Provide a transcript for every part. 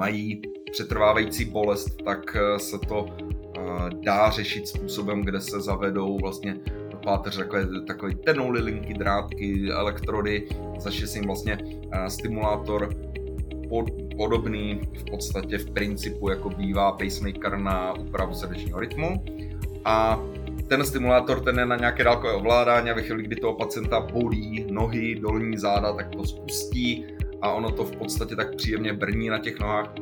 mají přetrvávající bolest, tak se to dá řešit způsobem, kde se zavedou vlastně do páteře takové, takové tenouly linky, drátky, elektrody, začne se jim vlastně stimulátor pod, podobný v podstatě v principu, jako bývá pacemaker na úpravu srdečního rytmu. A ten stimulátor, ten je na nějaké dálkové ovládání a ve chvíli, kdy toho pacienta bolí nohy, dolní záda, tak to spustí a ono to v podstatě tak příjemně brní na těch nohách.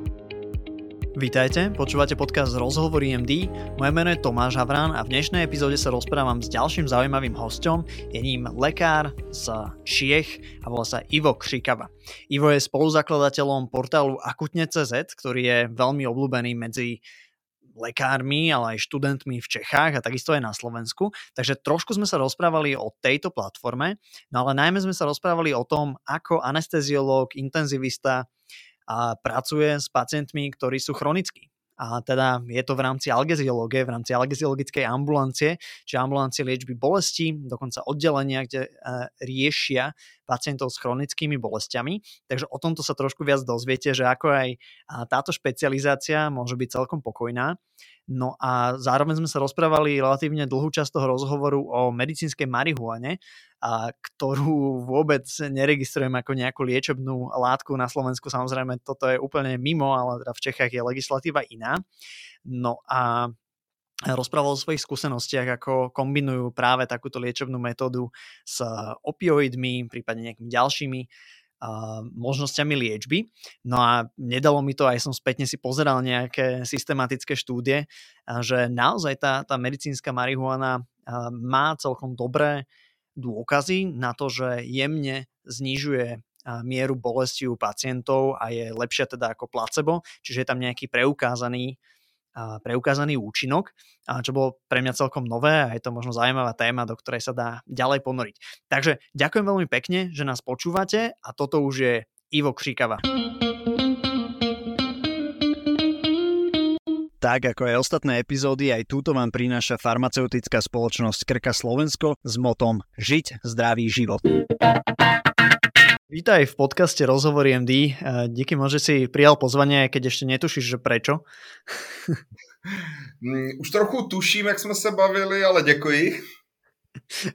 Vítajte, počúvate podcast Rozhovor MD. Moje meno je Tomáš Havrán a v dnešnej epizóde sa rozprávam s ďalším zaujímavým hostom. Je ním lekár z Čiech a volá sa Ivo Křikava. Ivo je spoluzakladateľom portálu Akutne.cz, ktorý je veľmi obľúbený medzi lekármi, ale aj študentmi v Čechách a takisto aj na Slovensku. Takže trošku sme sa rozprávali o tejto platforme, no ale najmä sme sa rozprávali o tom, ako anesteziológ, intenzivista a pracuje s pacientmi, ktorí sú chronickí. A teda je to v rámci algeziológie, v rámci algeziologickej ambulancie, či ambulancie liečby bolesti, dokonca oddelenia, kde e, riešia pacientov s chronickými bolestiami. Takže o tomto sa trošku viac dozviete, že ako aj táto špecializácia môže byť celkom pokojná. No a zároveň sme sa rozprávali relatívne dlhú časť toho rozhovoru o medicínskej marihuane, a ktorú vôbec neregistrujem ako nejakú liečebnú látku na Slovensku. Samozrejme, toto je úplne mimo, ale teda v Čechách je legislatíva iná. No a rozprával o svojich skúsenostiach, ako kombinujú práve takúto liečebnú metódu s opioidmi, prípadne nejakými ďalšími možnosťami liečby. No a nedalo mi to, aj som spätne si pozeral nejaké systematické štúdie, že naozaj tá, tá medicínska marihuana má celkom dobré dôkazy na to, že jemne znižuje mieru bolesti u pacientov a je lepšia teda ako placebo, čiže je tam nejaký preukázaný preukázaný účinok, čo bolo pre mňa celkom nové a je to možno zaujímavá téma, do ktorej sa dá ďalej ponoriť. Takže ďakujem veľmi pekne, že nás počúvate a toto už je Ivo Kříkava. Tak ako aj ostatné epizódy, aj túto vám prináša farmaceutická spoločnosť Krka Slovensko s motom Žiť zdravý život. Vítaj v podcaste Rozhovory MD. Díky moc, že si prijal pozvanie, keď ešte netušíš, že prečo. Mm, už trochu tuším, jak jsme se bavili, ale děkuji.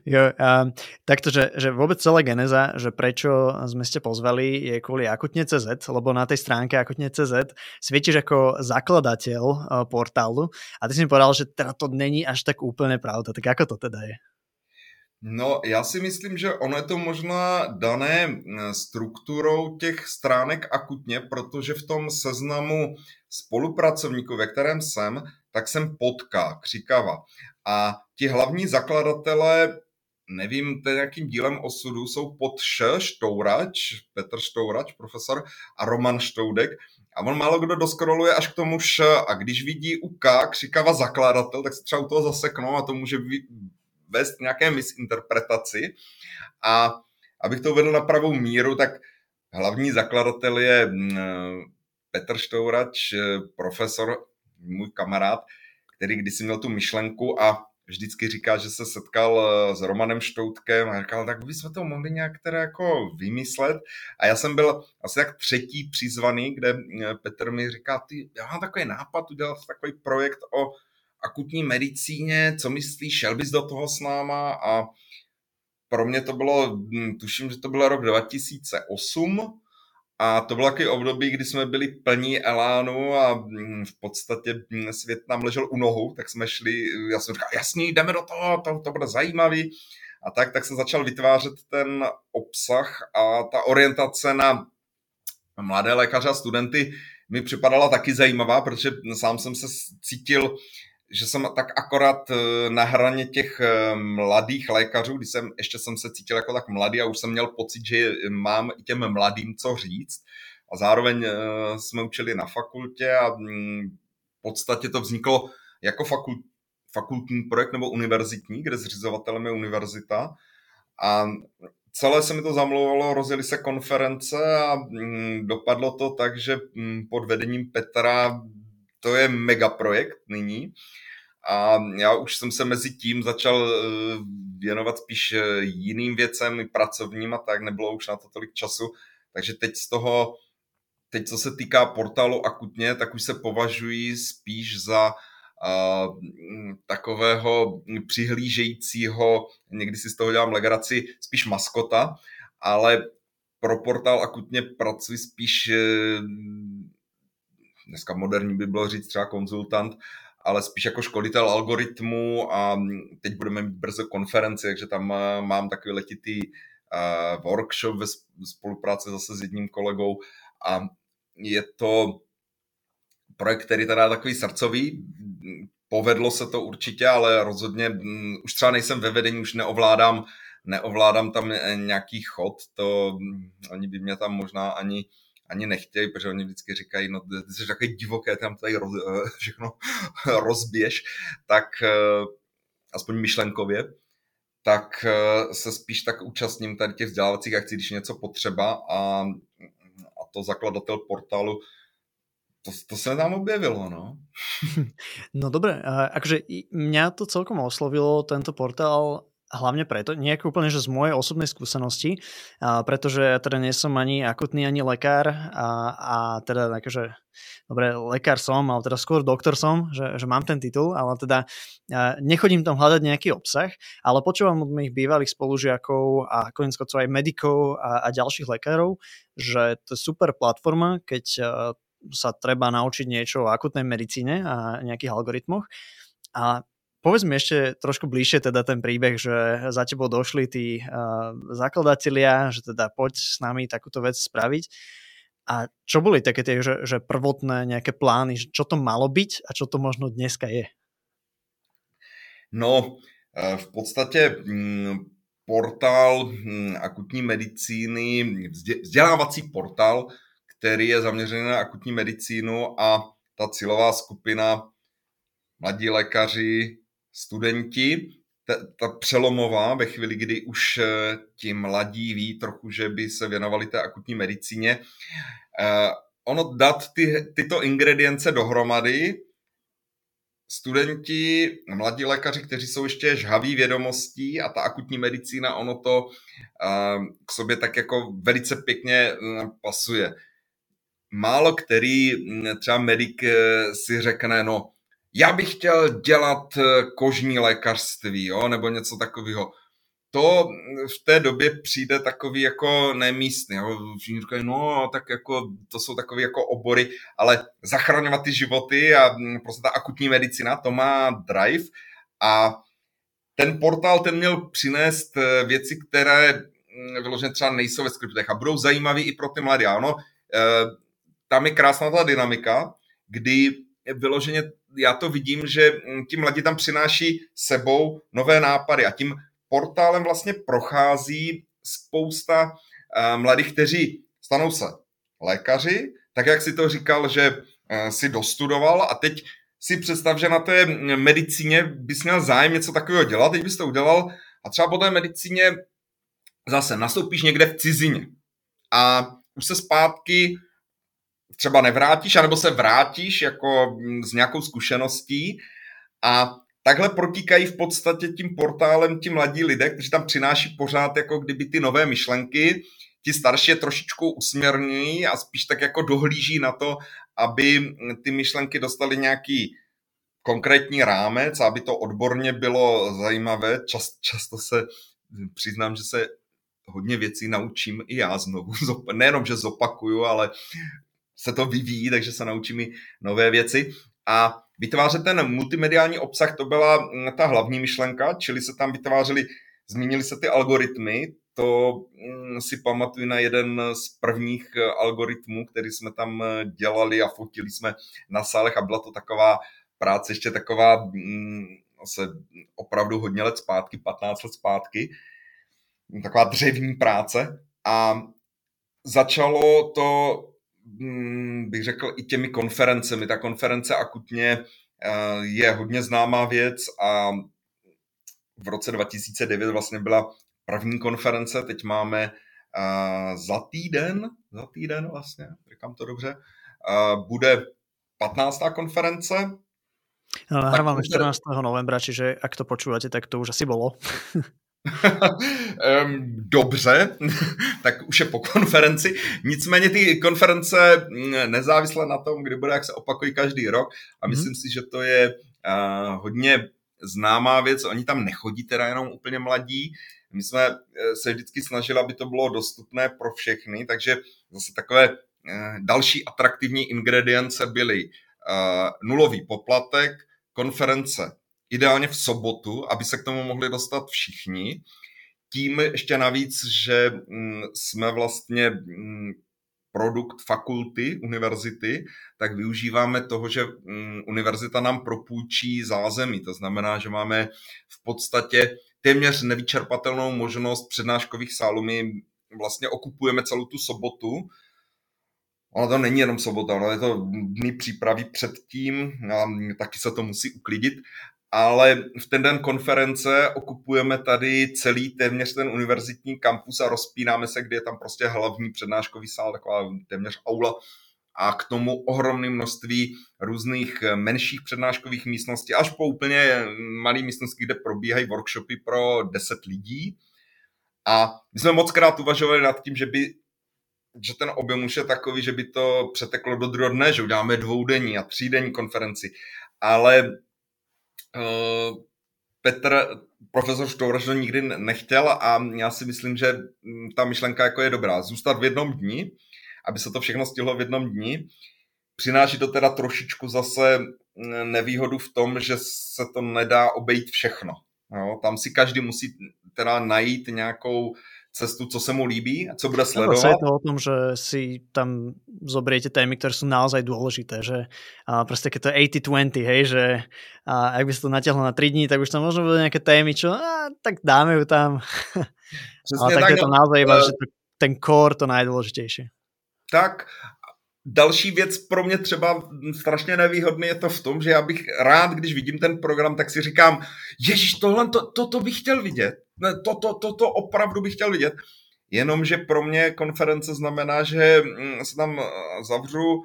Jo, a takto, že, že vôbec celá geneza, že prečo sme ste pozvali je kvôli akutne.cz, lebo na tej stránke akutne.cz svietiš ako zakladateľ portálu a ty si mi povedal, že teda to není až tak úplne pravda. Tak ako to teda je? No, já si myslím, že ono je to možná dané strukturou těch stránek akutně, protože v tom seznamu spolupracovníků, ve kterém jsem, tak jsem potká, křikava. A ti hlavní zakladatelé, nevím, to jakým dílem osudu, jsou pod Š, Štourač, Petr Štourač, profesor, a Roman Štoudek. A on málo kdo doskroluje až k tomu Š. A když vidí u K, křikava zakladatel, tak se třeba u toho zaseknou a to může vést nějaké misinterpretaci. A abych to uvedl na pravou míru, tak hlavní zakladatel je mm, Petr Štourač, profesor, můj kamarád, který kdysi měl tu myšlenku a vždycky říká, že se setkal s Romanem Štoutkem a říkal, tak bychom to mohli nějak teda jako vymyslet. A já jsem byl asi tak třetí přizvaný, kde Petr mi říká, ty, já mám takový nápad udělat takový projekt o akutní medicíně, co myslíš, šel bys do toho s náma a pro mě to bylo, hm, tuším, že to byl rok 2008 a to bylo takový období, kdy jsme byli plní elánu a hm, v podstatě hm, svět nám ležel u nohu, tak jsme šli, já jsem říkal, jasný, jdeme do toho, to, to bude zajímavý. A tak, tak jsem začal vytvářet ten obsah a ta orientace na mladé lékaře a studenty mi připadala taky zajímavá, protože sám jsem se cítil že jsem tak akorát eh, na hraně těch eh, mladých lékařů, když jsem, ještě jsem se cítil jako tak mladý a už jsem měl pocit, že mám i těm mladým co říct. A zároveň eh, jsme učili na fakultě a mm, v podstatě to vzniklo jako fakult, fakultní projekt nebo univerzitní, kde zřizovatelem je univerzita. A celé se mi to zamlouvalo, rozjeli se konference a mm, dopadlo to tak, že mm, pod vedením Petra to je mega projekt nyní. A já už jsem se mezi tím začal eh, věnovat spíš eh, jiným věcem, pracovním a tak, nebylo už na to tolik času. Takže teď z toho teď co se týká portálu akutně, tak už se považují spíš za uh, takového přihlížejícího, někdy si z toho dělám legraci, spíš maskota, ale pro portál akutně pracuji spíš, dneska moderní by bylo říct třeba konzultant, ale spíš jako školitel algoritmu a teď budeme mít brzo konferenci, takže tam mám takový letitý workshop ve spolupráci zase s jedním kolegou a je to projekt, který teda takový srdcový, povedlo se to určitě, ale rozhodně mm, už třeba nejsem ve vedení, už neovládám, neovládám tam nějaký chod, to mm, oni by mě tam možná ani ani nechtějí, protože oni vždycky říkají, no ty jsi takový divoké, tam tady roz, všechno rozběž, tak eh, aspoň myšlenkově, tak eh, se spíš tak účastním tady těch vzdělávacích akcí, když něco potřeba a, a to zakladatel portálu to, to se tam objevilo, no. No dobre, akože mňa to celkom oslovilo, tento portál, hlavne preto, nie ako úplne, že z mojej osobnej skúsenosti, a pretože ja teda nie som ani akutný, ani lekár a, a teda akože, dobre, lekár som, ale teda skôr doktor som, že, že mám ten titul, ale teda nechodím tam hľadať nejaký obsah, ale počúvam od mojich bývalých spolužiakov a konec aj medikov a, a ďalších lekárov, že to je super platforma, keď sa treba naučiť niečo o akutnej medicíne a nejakých algoritmoch. A Povedz mi ešte trošku bližšie teda ten príbeh, že za tebou došli tí uh, zakladatelia, že teda poď s nami takúto vec spraviť. A čo boli také tie, že, že prvotné nejaké plány, čo to malo byť a čo to možno dneska je? No, e, v podstatě mm, portál mm, akutní medicíny, vzdělávací portál, který je zaměřený na akutní medicínu a ta cílová skupina mladí lékaři, studenti, ta, ta přelomová ve chvíli, kdy už eh, ti mladí ví trochu, že by se věnovali té akutní medicíně, eh, ono dát ty, tyto ingredience dohromady, studenti, mladí lékaři, kteří jsou ještě žhaví vědomostí a ta akutní medicína, ono to eh, k sobě tak jako velice pěkně pasuje. Málo který mm, třeba medic si řekne, no já bych chtěl dělat eh, kožní lékařství, jo, nebo něco takového. To v té době přijde takový jako nemístný. Jo. Všichni říkají, no, tak jako, to jsou takové jako obory, ale zachraňovat ty životy a mm, prostě ta akutní medicina, to má drive a ten portál, ten měl přinést eh, věci, které mm, vyloženě třeba nejsou ve skriptech a budou zajímavé i pro ty mladé. Ano, eh, tam je krásná ta dynamika, kdy vyloženě já to vidím, že mm, ti mladí tam přináší sebou nové nápady a tím portálem vlastně prochází spousta uh, mladých, kteří stanou se lékaři, tak jak si to říkal, že uh, si dostudoval a teď si představ, že na té medicíně bys měl zájem něco takového dělat, teď bys to udělal a třeba po té medicíně zase nastoupíš někde v cizině a už se zpátky třeba nevrátíš, anebo se vrátíš jako mm, s nějakou zkušeností a takhle protíkají v podstatě tím portálem ti mladí lidé, kteří tam přináší pořád jako kdyby ty nové myšlenky, ti starší je trošičku usměrňují a spíš tak jako dohlíží na to, aby ty myšlenky dostaly nějaký konkrétní rámec, aby to odborně bylo zajímavé. Čas, často se přiznám, že se hodně věcí naučím i já znovu. Nejenom, že zopakuju, ale se to vyvíjí, takže se naučím i nové věci. A vytvářet ten multimediální obsah, to byla mm, ta hlavní myšlenka, čili se tam vytvářely, zmínili se ty algoritmy, to mm, si pamatuju na jeden z prvních eh, algoritmů, který jsme tam eh, dělali a fotili jsme na sálech a byla to taková práce ještě taková mm, se opravdu hodně let zpátky, 15 let zpátky, taková dřevní práce a začalo to bych řekl, i těmi konferencemi. Ta konference akutně eh, je hodně známá věc a v roce 2009 vlastně byla první konference, teď máme eh, za týden, za týden vlastně, říkám to dobře, eh, bude 15. konference. No, nahrávame 14. novembra, čiže ak to počúvate, tak to už asi bolo. Dobře, tak už je po konferenci. Nicméně ty konference mm, nezávisle na tom, kdy bude, jak se opakují každý rok a myslím mm-hmm. si, že to je hodně známá věc. Oni tam nechodí teda jenom úplně mladí. My jsme eh, se vždycky snažili, aby to bylo dostupné pro všechny, takže zase takové uh, další atraktivní ingredience byly nulový poplatek, konference ideálně v sobotu, aby se k tomu mohli dostat všichni. Tím ještě navíc, že mm, jsme vlastně mm, produkt fakulty univerzity, tak využíváme toho, že mm, univerzita nám propůjčí zázemí. To znamená, že máme v podstatě téměř nevyčerpatelnou možnost přednáškových sálů. My vlastně okupujeme celou tu sobotu. Ono to není jenom sobota, ono je to dny přípravy předtím, a taky se to musí uklidit ale v ten den konference okupujeme tady celý téměř ten univerzitní kampus a rozpínáme se, kde je tam prostě hlavní přednáškový sál, taková téměř aula a k tomu ohromné množství různých menších přednáškových místností, až po úplně malé místnosti, kde probíhají workshopy pro 10 lidí. A my jsme moc krát uvažovali nad tím, že by že ten objem už je takový, že by to přeteklo do druhého dne, že uděláme dvoudenní a třídenní konferenci. Ale Petr, profesor Štouraš to nikdy nechtěl a já si myslím, že mm, ta myšlenka jako je dobrá. Zůstat v jednom dni, aby se to všechno stihlo v jednom dni. Přináší to teda trošičku zase mm, nevýhodu v tom, že se to nedá obejít všechno. Jo? Tam si každý musí teda najít nějakou cestu, co se mu líbí a co bude sledovat. je to o tom, že si tam zobriete témy, ktoré sú naozaj dôležité, že a proste keď to 80-20, hej, že a ak by sa to natiahlo na 3 dní, tak už tam možno budú nejaké témy, čo a, tak dáme ju tam. Ale tak, tak je to no, naozaj iba, uh, že to, ten core to najdôležitejšie. Tak Další věc pro mě třeba strašně nevýhodný je to v tom, že já bych rád, když vidím ten program, tak si říkám, ježíš, tohle, to, to, to bych chtěl vidět. To, to, to, to opravdu bych chtěl vidět. Jenomže pro mě konference znamená, že mm, se tam eh, zavřu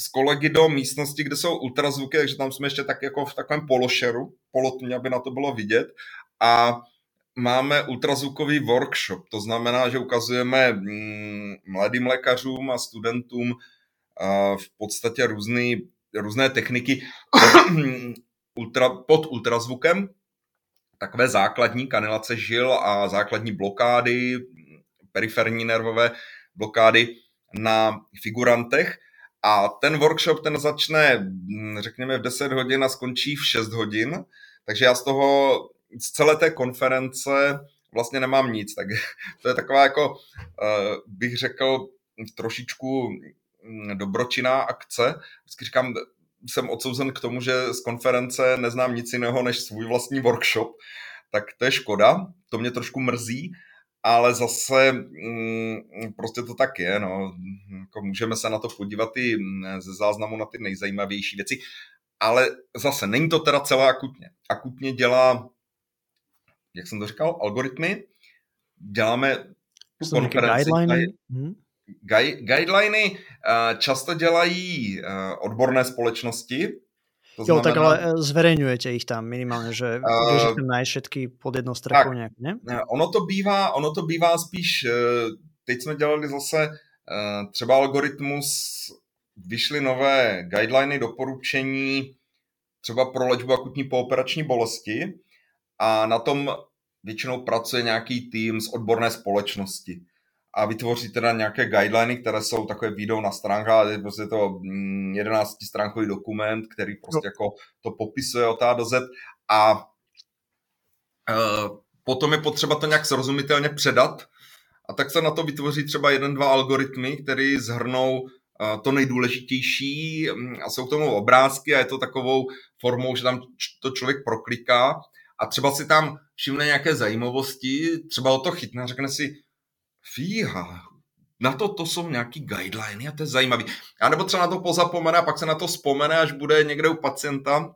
s kolegy do místnosti, kde jsou ultrazvuky, takže tam jsme ještě tak jako v takovém pološeru, polotmě, aby na to bylo vidět. A máme ultrazvukový workshop, to znamená, že ukazujeme mm, mladým lékařům a studentům v podstatě různý, různé techniky ultra, pod ultrazvukem, takové základní kanelace žil a základní blokády, periferní nervové blokády na figurantech. A ten workshop ten začne, řekněme, v 10 hodin a skončí v 6 hodin. Takže já z toho, z celé té konference vlastně nemám nic. Tak to je taková jako, eh, bych řekl, trošičku Mm, dobročinná akce. Vždycky říkám, jsem odsouzen k tomu, že z konference neznám nic jiného než svůj vlastní workshop, tak to je škoda, to mě trošku mrzí, ale zase mm, prostě to tak je, no. Jako můžeme se na to podívat i mm, ze záznamu na ty nejzajímavější věci, ale zase není to teda celé akutně. Akutně dělá, jak jsem to říkal, algoritmy, děláme tu konferenci. Hmm guideliny eh, často dělají eh, odborné společnosti. To jo, znamená, tak ale eh, zverejňujete ich tam minimálně, že uh, tam všetky pod jednou strekou nějak, ne? Ono to bývá, ono to bývá spíš, teď jsme dělali zase třeba algoritmus, vyšly nové guideliny, doporučení třeba pro léčbu akutní pooperační bolesti a na tom většinou pracuje nějaký tým z odborné společnosti a vytvoří teda nějaké guideliny, které jsou takové výjdou na stránkách, je prostě to 11 mm, stránkový dokument, který prostě no. jako to popisuje od A do Z a uh, potom je potřeba to nějak srozumitelně předat a tak se na to vytvoří třeba jeden, dva algoritmy, které zhrnou uh, to nejdůležitější mm, a jsou k tomu obrázky a je to takovou formou, že tam to člověk prokliká a třeba si tam všimne nějaké zajímavosti, třeba o to chytne a řekne si, Fíha, na to to jsou nějaký guideliny a to je zajímavý. A nebo třeba na to pozapomene a pak se na to vzpomene, až bude někde u pacienta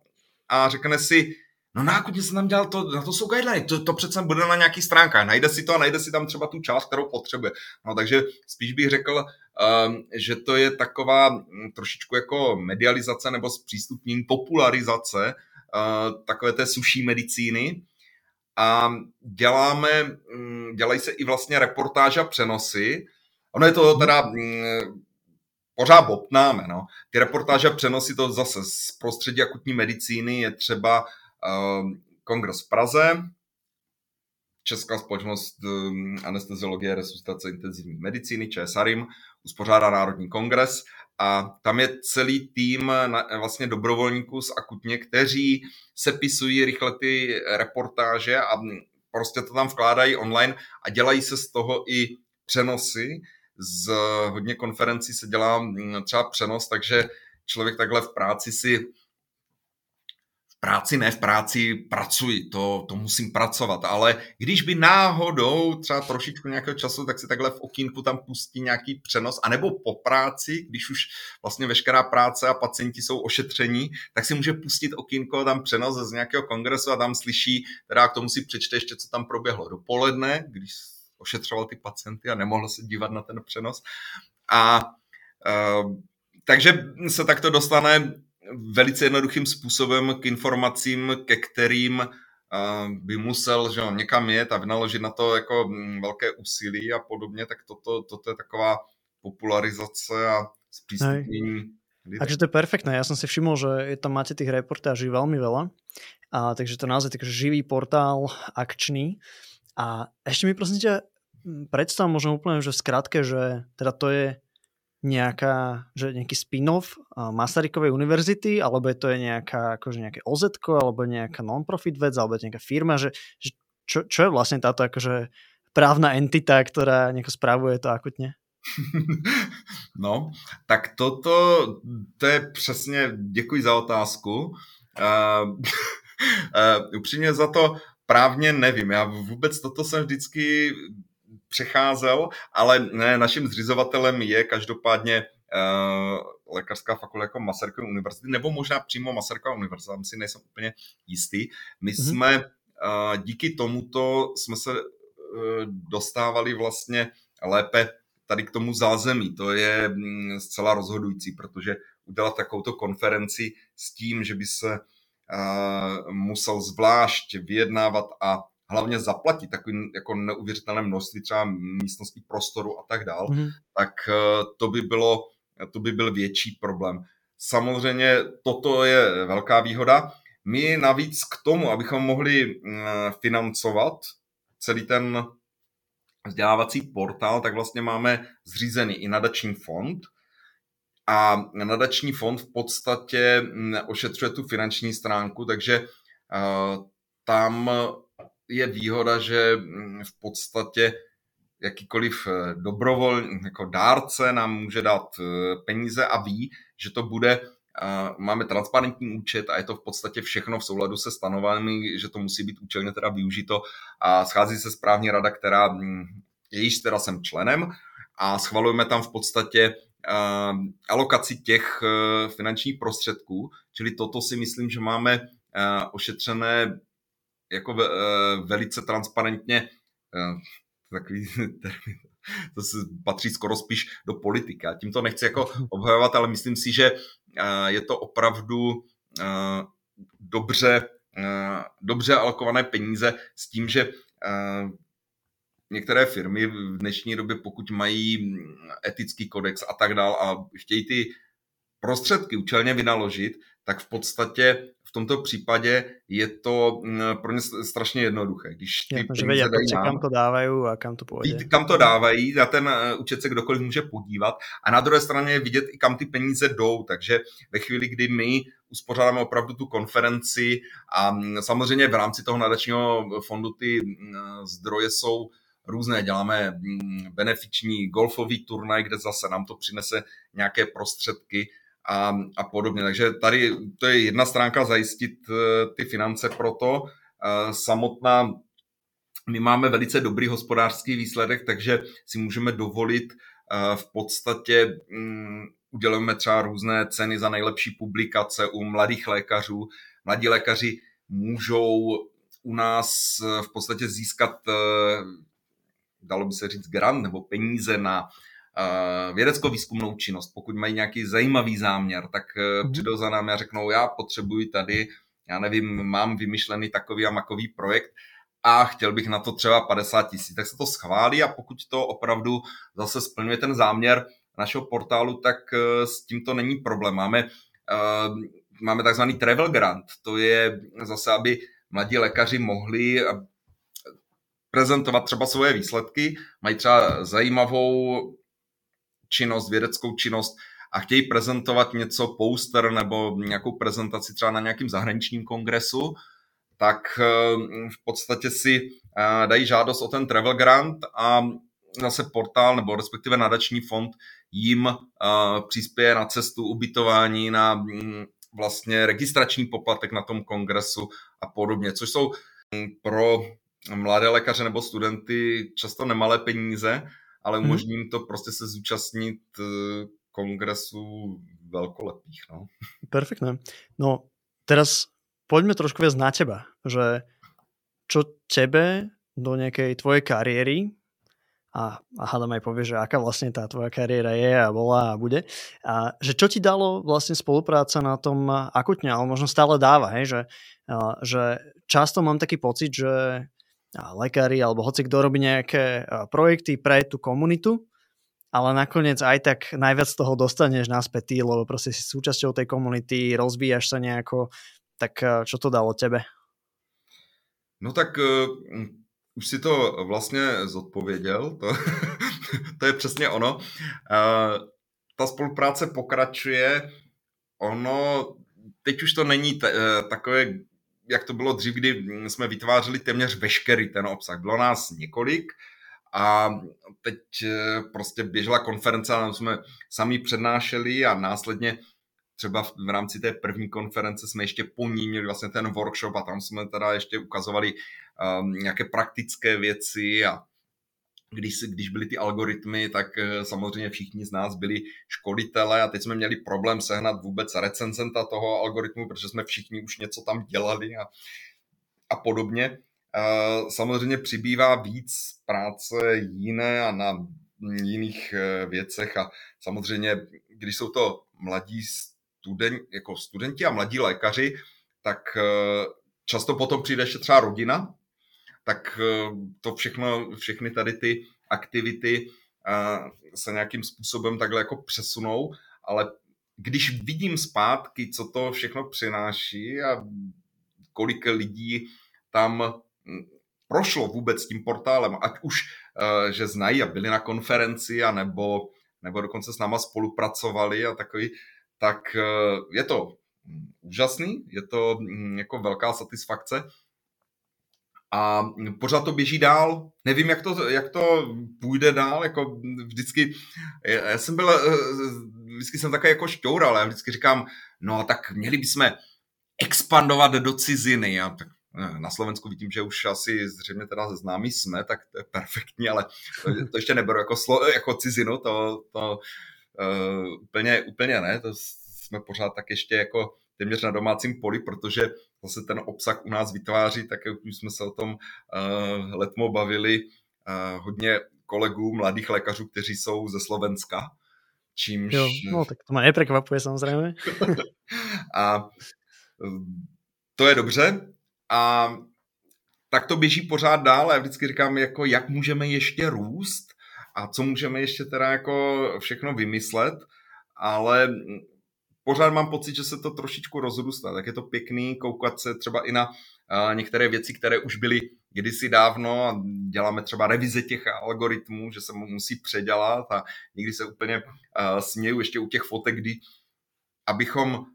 a řekne si, no nákudně jsem tam dělal to, na to jsou guideliny, to, to přece bude na nějaký stránkách, najde si to a najde si tam třeba tu část, kterou potřebuje. No takže spíš bych řekl, um, že to je taková um, trošičku jako medializace nebo zpřístupnění, popularizace uh, takové té suší medicíny, a děláme, mm, dělají se i vlastně reportáže a přenosy. Ono je to teda mm, pořád bobtnáme. No. Ty reportáže a přenosy to zase z prostředí akutní medicíny je třeba uh, kongres v Praze, Česká společnost um, anesteziologie a resuscitace intenzivní medicíny, ČSARIM, uspořádá Národní kongres a tam je celý tým na, vlastně dobrovolníků z akutně, kteří sepisují rychle ty reportáže a prostě to tam vkládají online a dělají se z toho i přenosy. Z hodně konferencí se dělá mm, třeba přenos, takže člověk takhle v práci si práci ne, v práci pracuji, to, to musím pracovat, ale když by náhodou třeba trošičku nějakého času, tak si takhle v okýnku tam pustí nějaký přenos, anebo po práci, když už vlastně veškerá práce a pacienti jsou ošetření, tak si může pustit okýnko tam přenos z nějakého kongresu a tam slyší, teda k tomu si přečte ještě, co tam proběhlo dopoledne, když ošetřoval ty pacienty a nemohl se dívat na ten přenos. A uh, takže se takto dostane velice jednoduchým způsobem k informacím, ke kterým by musel že on někam jet a vynaložit na to jako mm, velké úsilí a podobně, tak toto, toto je taková popularizace a zpřístupnění. Takže to je perfektné. Ja som si všimol, že je tam máte tých reportáží veľmi veľa. A, takže to naozaj taký živý portál, akčný. A ešte mi prosím ťa predstav možno úplne, že v skratke, že teda to je nejaká, že nejaký spin-off Masarykovej univerzity, alebo je to je nejaká, akože nejaké oz alebo nejaká non-profit vec, alebo je nejaká firma, že, že čo, čo je vlastne táto akože právna entita, ktorá nejako spravuje to akutně? No, tak toto, to je přesně, děkuji za otázku. Uh, uh, upřímně za to právně nevím. Já vůbec toto jsem vždycky přecházel, ale ne, naším zřizovatelem je každopádně uh, lékařská fakulta jako Masarykové univerzity, nebo možná přímo Masaryková univerzita, tam si nejsem úplně jistý. My mm-hmm. jsme uh, díky tomuto jsme se uh, dostávali vlastně lépe tady k tomu zázemí. To je mm, zcela rozhodující, protože udělat takovouto konferenci s tím, že by se uh, musel zvlášť vyjednávat a hlavně zaplatit takový jako neuvěřitelné množství třeba místností prostoru a tak dál, mm. tak eh, to by bylo, to by byl větší problém. Samozřejmě toto je velká výhoda. My navíc k tomu, abychom mohli mm, financovat celý ten vzdělávací portál, tak vlastně máme zřízený i nadační fond. A nadační fond v podstatě mm, ošetřuje tu finanční stránku, takže uh, tam je výhoda, že mm, v podstatě jakýkoliv eh, dobrovolný jako dárce nám může dát eh, peníze a ví, že to bude, máme transparentní účet a je to v podstatě všechno v souladu se stanovenými, že to musí být účelně teda využito a schází se správní rada, která, mm, jejíž teda jsem členem a schvalujeme tam v podstatě alokaci těch eh, finančních prostředků, čili toto si myslím, že máme ošetřené jako ve, eh, velice transparentně, eh, takový termín, to se patří skoro spíš do politiky. A tím to nechci jako obhajovat, ale myslím si, že eh, je to opravdu dobře, dobře alokované peníze s tím, že některé firmy v dnešní době, pokud mají etický kodex a tak dál a chtějí ty prostředky účelně vynaložit, tak v podstatě v tomto případě je to mm, pro ně strašně jednoduché. Když ty je, že vědět, nám, kam to dávají a kam to půjde. Kam to dávají, na ten eh, účet se kdokoliv může podívat a na druhé straně je vidět i kam ty peníze jdou, takže ve chvíli, kdy my uspořádáme opravdu tu konferenci a mm, samozřejmě v rámci toho nadačního fondu ty mm, zdroje jsou různé. Děláme benefiční golfový turnaj, kde zase nám to přinese nějaké prostředky, a, a podobně. Takže tady to je jedna stránka zajistit eh, ty finance pro to. Eh, samotná, my máme velice dobrý hospodářský výsledek, takže si můžeme dovolit eh, v podstatě um, udělujeme třeba různé ceny za nejlepší publikace u mladých lékařů. Mladí lékaři můžou u nás v podstatě získat, dalo by se říct, grant nebo peníze na vědecko-výzkumnou činnost, pokud mají nějaký zajímavý záměr, tak uh, mm. přijdou za námi a řeknou, já potřebuji tady, já nevím, mám vymyšlený takový a makový projekt a chtěl bych na to třeba 50 tisíc, tak se to schválí a pokud to opravdu zase splňuje ten záměr našeho portálu, tak eh, s tím to není problém. Máme, máme takzvaný travel grant, to je zase, aby mladí lékaři mohli prezentovat třeba svoje výsledky, mají třeba zajímavou činnost, vědeckou činnost a chtějí prezentovat něco, poster nebo nějakou prezentaci třeba na nějakým zahraničním kongresu, tak eh, v podstatě si eh, dají žádost o ten travel grant a zase portál nebo respektive nadační fond jim eh, přispěje na cestu ubytování, na mm, vlastně registrační poplatek na tom kongresu a podobně, což jsou mm, pro mladé lékaře nebo studenty často nemalé peníze, ale mhm. umožní jim to prostě se zúčastnit kongresu veľkolepých. No. Perfektné. No teraz poďme trošku viac na teba, že čo tebe do nejakej tvojej kariéry a, a hádam aj povie, že aká vlastne tá tvoja kariéra je a bola a bude. A že čo ti dalo vlastne spolupráca na tom akutne, ale možno stále dáva, hej, že, a, že často mám taký pocit, že lekári alebo hoci kto robí nejaké projekty pre tú komunitu, ale nakoniec aj tak najviac z toho dostaneš naspäť ty, lebo proste si súčasťou tej komunity, rozvíjaš sa nejako, tak čo to dalo tebe? No tak uh, už si to vlastně zodpověděl, to, to je přesně ono. Uh, ta spolupráce pokračuje, ono, teď už to není t- takové, jak to bylo dřív, kdy jsme vytvářeli téměř veškerý ten obsah. Bylo nás několik, a teď eh, prostě běžela konference, ale jsme sami přednášeli a následně třeba v, v rámci té první konference jsme ještě po ní měli vlastně ten workshop a tam jsme teda ještě ukazovali um, nějaké praktické věci a když, když byly ty algoritmy, tak eh, samozřejmě všichni z nás byli školitele a teď jsme měli problém sehnat vůbec recenzenta toho algoritmu, protože jsme všichni už něco tam dělali a, a podobně. Samozřejmě přibývá víc práce jiné a na jiných eh, věcech a samozřejmě, když jsou to mladí studenti, jako studenti a mladí lékaři, tak eh, často potom přijde ještě třeba rodina, tak eh, to všechno, všechny tady ty aktivity se nějakým způsobem takhle jako přesunou, ale když vidím zpátky, co to všechno přináší a kolik lidí tam prošlo vůbec tím portálem, ať už, eh, že znají a byli na konferenci, a nebo, nebo dokonce s náma spolupracovali a takový, tak eh, je to úžasný, je to hm, jako velká satisfakce a pořád to běží dál. Nevím, jak to, jak to půjde dál, jako vždycky, já jsem byl, eh, vždycky jsem takový jako šťoural, já vždycky říkám, no tak měli bychom expandovat do ciziny a tak na Slovensku vidím, že už asi zřejmě teda známí jsme, tak to je perfektní, ale to, to ještě neberu jako, slo, jako cizinu, to, to uh, úplně, úplně ne, to jsme pořád tak ještě jako téměř na domácím poli, protože zase ten obsah u nás vytváří, tak jak už jsme se o tom uh, letmo bavili, uh, hodně kolegů, mladých lékařů, kteří jsou ze Slovenska, čímž... Jo, no tak to mě neprekvapuje samozřejmě. a to je dobře, a tak to běží pořád dál a já vždycky říkám, jako jak můžeme ještě růst a co můžeme ještě teda jako všechno vymyslet, ale pořád mám pocit, že se to trošičku rozrůstá, tak je to pěkný koukat se třeba i na některé věci, které už byly kdysi dávno a děláme třeba revize těch algoritmů, že se musí předělat a někdy se úplně směju ještě u těch fotek, kdy abychom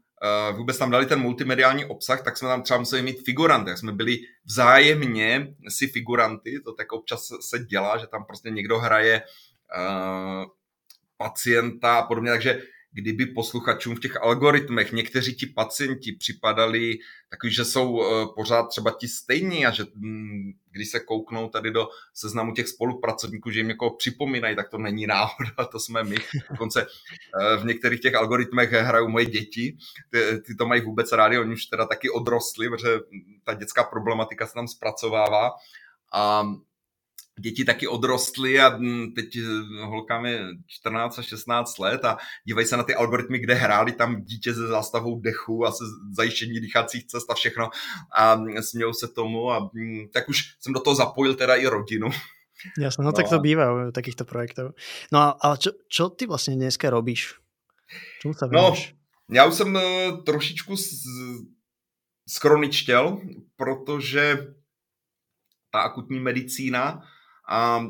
vůbec tam dali ten multimediální obsah, tak jsme tam třeba museli mít figuranty. Jak jsme byli vzájemně si figuranty, to tak občas se dělá, že tam prostě někdo hraje pacienta a podobně, takže kdyby posluchačům v těch algoritmech někteří ti pacienti připadali takový, že jsou eh, pořád třeba ti stejní a že mm, když se kouknou tady do seznamu těch spolupracovníků, že jim jako připomínají, tak to není náhoda, to jsme my. Dokonce eh, v některých těch algoritmech hrajou moje děti, ty, ty to mají vůbec rádi, oni už teda taky odrostli, protože ta dětská problematika se tam zpracovává a děti taky odrostly a mm, teď eh, holkám je 14 a 16 let a dívají se na ty algoritmy, kde hráli tam dítě se zástavou dechu a se zajištění dýchacích cest a všechno a smějou se tomu a mm, tak už jsem do toho zapojil teda i rodinu. Jasne, no, no tak to býva u takýchto projektov. No a, a čo, čo ty vlastně dneska robíš? Čemu sa No, já už jsem eh, trošičku schroničtěl, protože ta akutní medicína a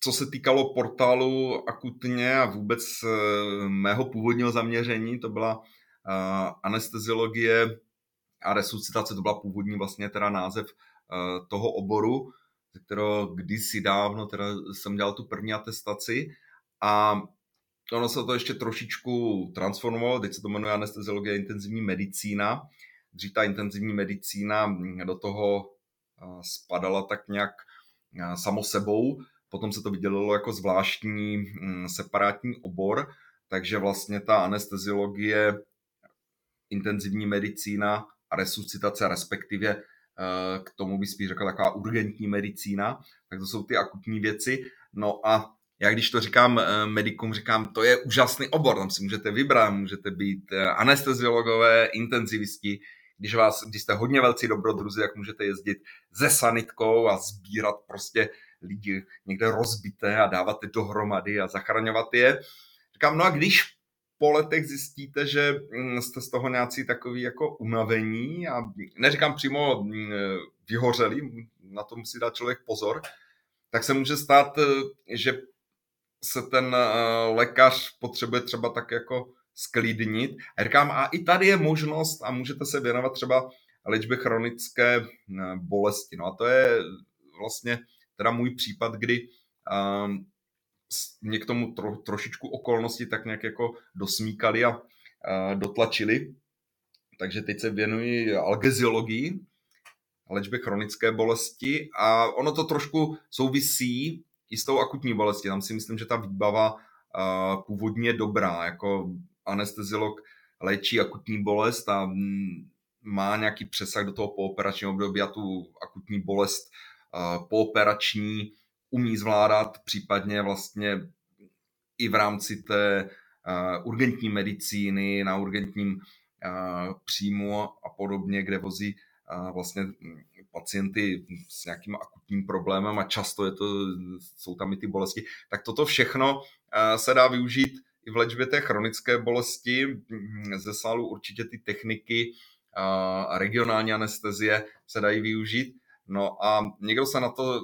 co se týkalo portálu akutně a vůbec eh, mého původního zaměření, to byla eh, anesteziologie a resuscitace, to byla původní vlastně teda název toho oboru, ze kterého kdysi dávno teda jsem dělal tu první atestaci a ono se to ještě trošičku transformovalo, teď se to jmenuje anesteziologie intenzivní medicína. Dřív ta intenzivní medicína do toho spadala tak nějak samo sebou, potom se to vydělilo jako zvláštní mm, separátní obor, takže vlastně ta anesteziologie, intenzivní medicína a resuscitace, respektive k tomu by spíš řekl taková urgentní medicína, tak to jsou ty akutní věci. No a já když to říkám eh, medikům, říkám, to je úžasný obor, tam si můžete vybrat, můžete být eh, anesteziologové, intenzivisti, když, vás, když jste hodně velcí dobrodruzi, jak můžete jezdit ze sanitkou a sbírat prostě lidi někde rozbité a dávat je dohromady a zachraňovat je. Říkám, no a když po letech zjistíte, že mm, jste z toho nějací takový jako unavení a neříkám přímo mm, vyhořelý, na to musí dát člověk pozor, tak se může stát, eh, že se ten eh, lékař potřebuje třeba tak jako sklidnit. A říkám, a i tady je možnost a můžete se věnovat třeba léčbě chronické eh, bolesti. No a to je vlastně teda můj případ, kdy um, mě k tomu tro, trošičku okolnosti tak nějak jako dosmíkali a, a dotlačili. Takže teď se věnuji algeziologii, léčbě chronické bolesti a ono to trošku souvisí i s tou akutní bolestí. Tam si myslím, že ta výbava uh, původně dobrá. Jako anesteziolog léčí akutní bolest a mm, má nějaký přesah do toho pooperačního období a tu akutní bolest pooperační umí zvládat, případně vlastně i v rámci té urgentní medicíny, na urgentním příjmu a podobně, kde vozí vlastně pacienty s nějakým akutním problémem a často je to, jsou tam i ty bolesti, tak toto všechno se dá využít i v léčbě té chronické bolesti. Ze sálu určitě ty techniky a regionální anestezie se dají využít. No a někdo se na to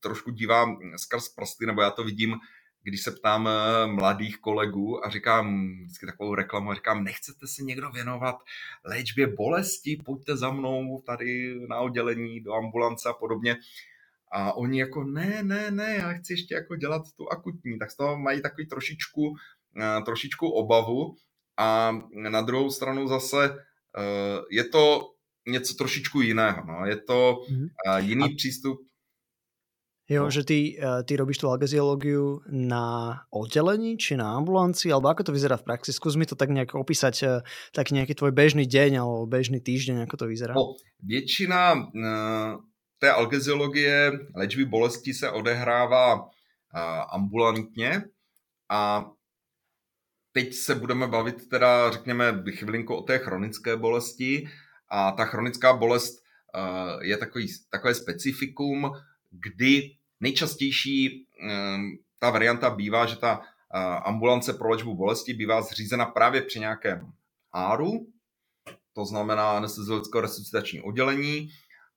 trošku dívá skrz prsty, nebo já to vidím když se ptám eh, mladých kolegů a říkám vždycky takovou reklamu a říkám, nechcete se někdo věnovat léčbě bolesti, pojďte za mnou tady na oddělení do ambulance a podobně. A oni jako ne, ne, ne, já chci ještě jako dělat tu akutní, tak z toho mají takový trošičku, eh, trošičku obavu a na druhou stranu zase eh, je to něco trošičku jiného. No. Je to mm-hmm. jiný a... přístup Jo, že ty, eh, ty robíš tú algeziológiu na oddelení, či na ambulancii, alebo ako to vyzerá v praxi? Skús mi to tak nejak opísať, eh, tak nejaký tvoj bežný deň alebo bežný týždeň, ako to vyzerá. No, většina té algeziologie léčby bolesti se odehrává ambulantně. A teď se budeme bavit teda, řekněme, chvilinku o té chronické bolesti. A ta chronická bolest je takový, takové specifikum, kdy Nejčastější ta varianta bývá, že ta ambulance pro léčbu bolesti bývá zřízena právě při nějakém áru, to znamená anesteziologické resuscitační oddělení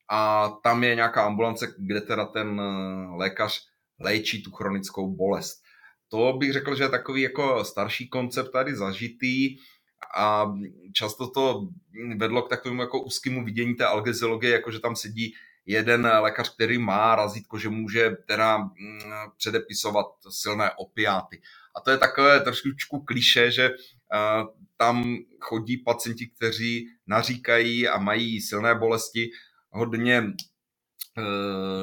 a tam je nějaká ambulance, kde teda ten eh, lékař léčí tu chronickou bolest. To bych řekl, že je takový jako starší koncept tady zažitý a často to vedlo k takovému jako úzkému vidění té algeziologie, jako že tam sedí jeden lékař, který má razítko, že může teda mm, předepisovat silné opiáty. A to je takové trošičku kliše, že tam chodí pacienti, kteří naříkají a mají silné bolesti. Hodně e,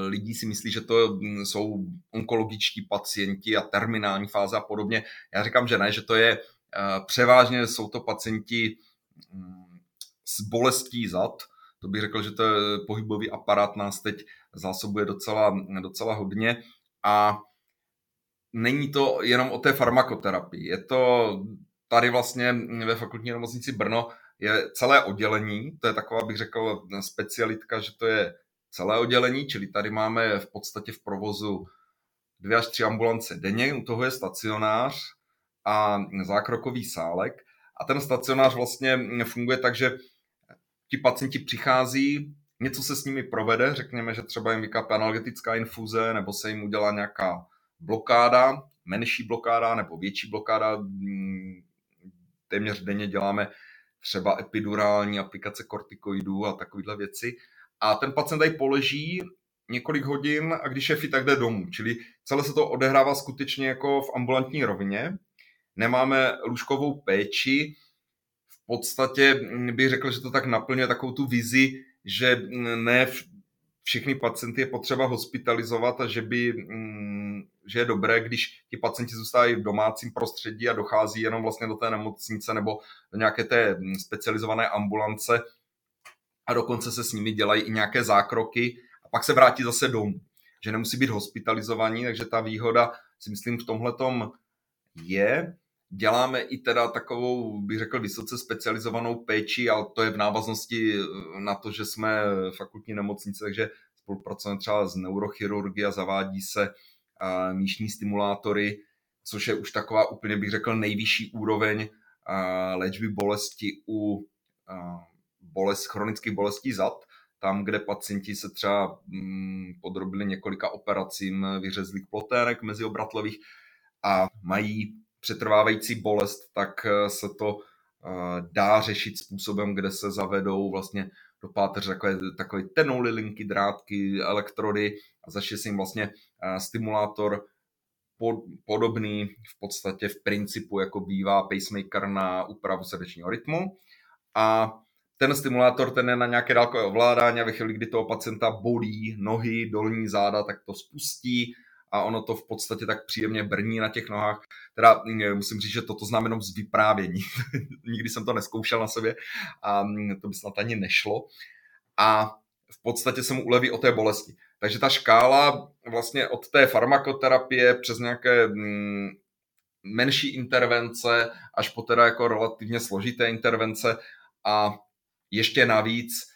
lidí si myslí, že to mm, jsou onkologičtí pacienti a terminální fáze a podobně. Já říkám, že ne, že to je e, převážně jsou to pacienti mm, s bolestí zad, to bych řekl, že to je pohybový aparát nás teď zásobuje docela, docela hodně a není to jenom o té farmakoterapii. Je to tady vlastně ve fakultní nemocnici Brno je celé oddělení, to je taková, bych řekl, specialitka, že to je celé oddělení, čili tady máme v podstatě v provozu dvě až tři ambulance denně, u toho je stacionář a zákrokový sálek. A ten stacionář vlastně funguje tak, že ti pacienti přichází, něco se s nimi provede, řekněme, že třeba jim vykápe analgetická infuze, nebo se jim udělá nějaká blokáda, menší blokáda nebo větší blokáda. Mm, téměř denně děláme třeba epidurální aplikace kortikoidů a takovéhle věci. A ten pacient tady poleží několik hodin a když je fit, tak jde domů. Čili celé se to odehrává skutečně jako v ambulantní rovině. Nemáme lůžkovou péči. V podstatě bych řekl, že to tak naplňuje takovou tu vizi, že ne všechny pacienty je potřeba hospitalizovat a že, by, že je dobré, když ti pacienti zůstávají v domácím prostředí a dochází jenom vlastně do té nemocnice nebo do nějaké té mm, specializované ambulance a dokonce se s nimi dělají i nějaké zákroky a pak se vrátí zase domů. Že nemusí být hospitalizovaní, takže ta výhoda si myslím v tomhle je. Děláme i teda takovou, bych řekl, vysoce specializovanou péči, ale to je v návaznosti eh, na to, že jsme fakultní nemocnice, takže spolupracujeme třeba s neurochirurgy a zavádí se míšní stimulátory, což je už taková úplně, bych řekl, nejvyšší úroveň léčby bolesti u bolest, chronických bolestí zad, tam, kde pacienti se třeba mm, podrobili několika operacím vyřezlých plotérek meziobratlových a mají přetrvávající bolest, tak eh, se to eh, dá řešit způsobem, kde se zavedou vlastně do páteře takové, takové tenouly linky, drátky, elektrody a se jim vlastně eh, stimulátor podobný v podstatě v principu, jako bývá pacemaker na úpravu srdečního rytmu. A ten stimulátor, ten je na nějaké dálkové ovládání a ve chvíli, kdy toho pacienta bolí nohy, dolní záda, tak to spustí a ono to v podstatě tak příjemně brní na těch nohách. Teda mm, musím říct, že toto znám jenom z vyprávění. Nikdy jsem to neskoušel na sobě a mm, to by snad ani nešlo. A v podstatě se mu uleví o té bolesti. Takže ta škála vlastně od té farmakoterapie přes nějaké mm, menší intervence až po teda jako relativně složité intervence a ještě navíc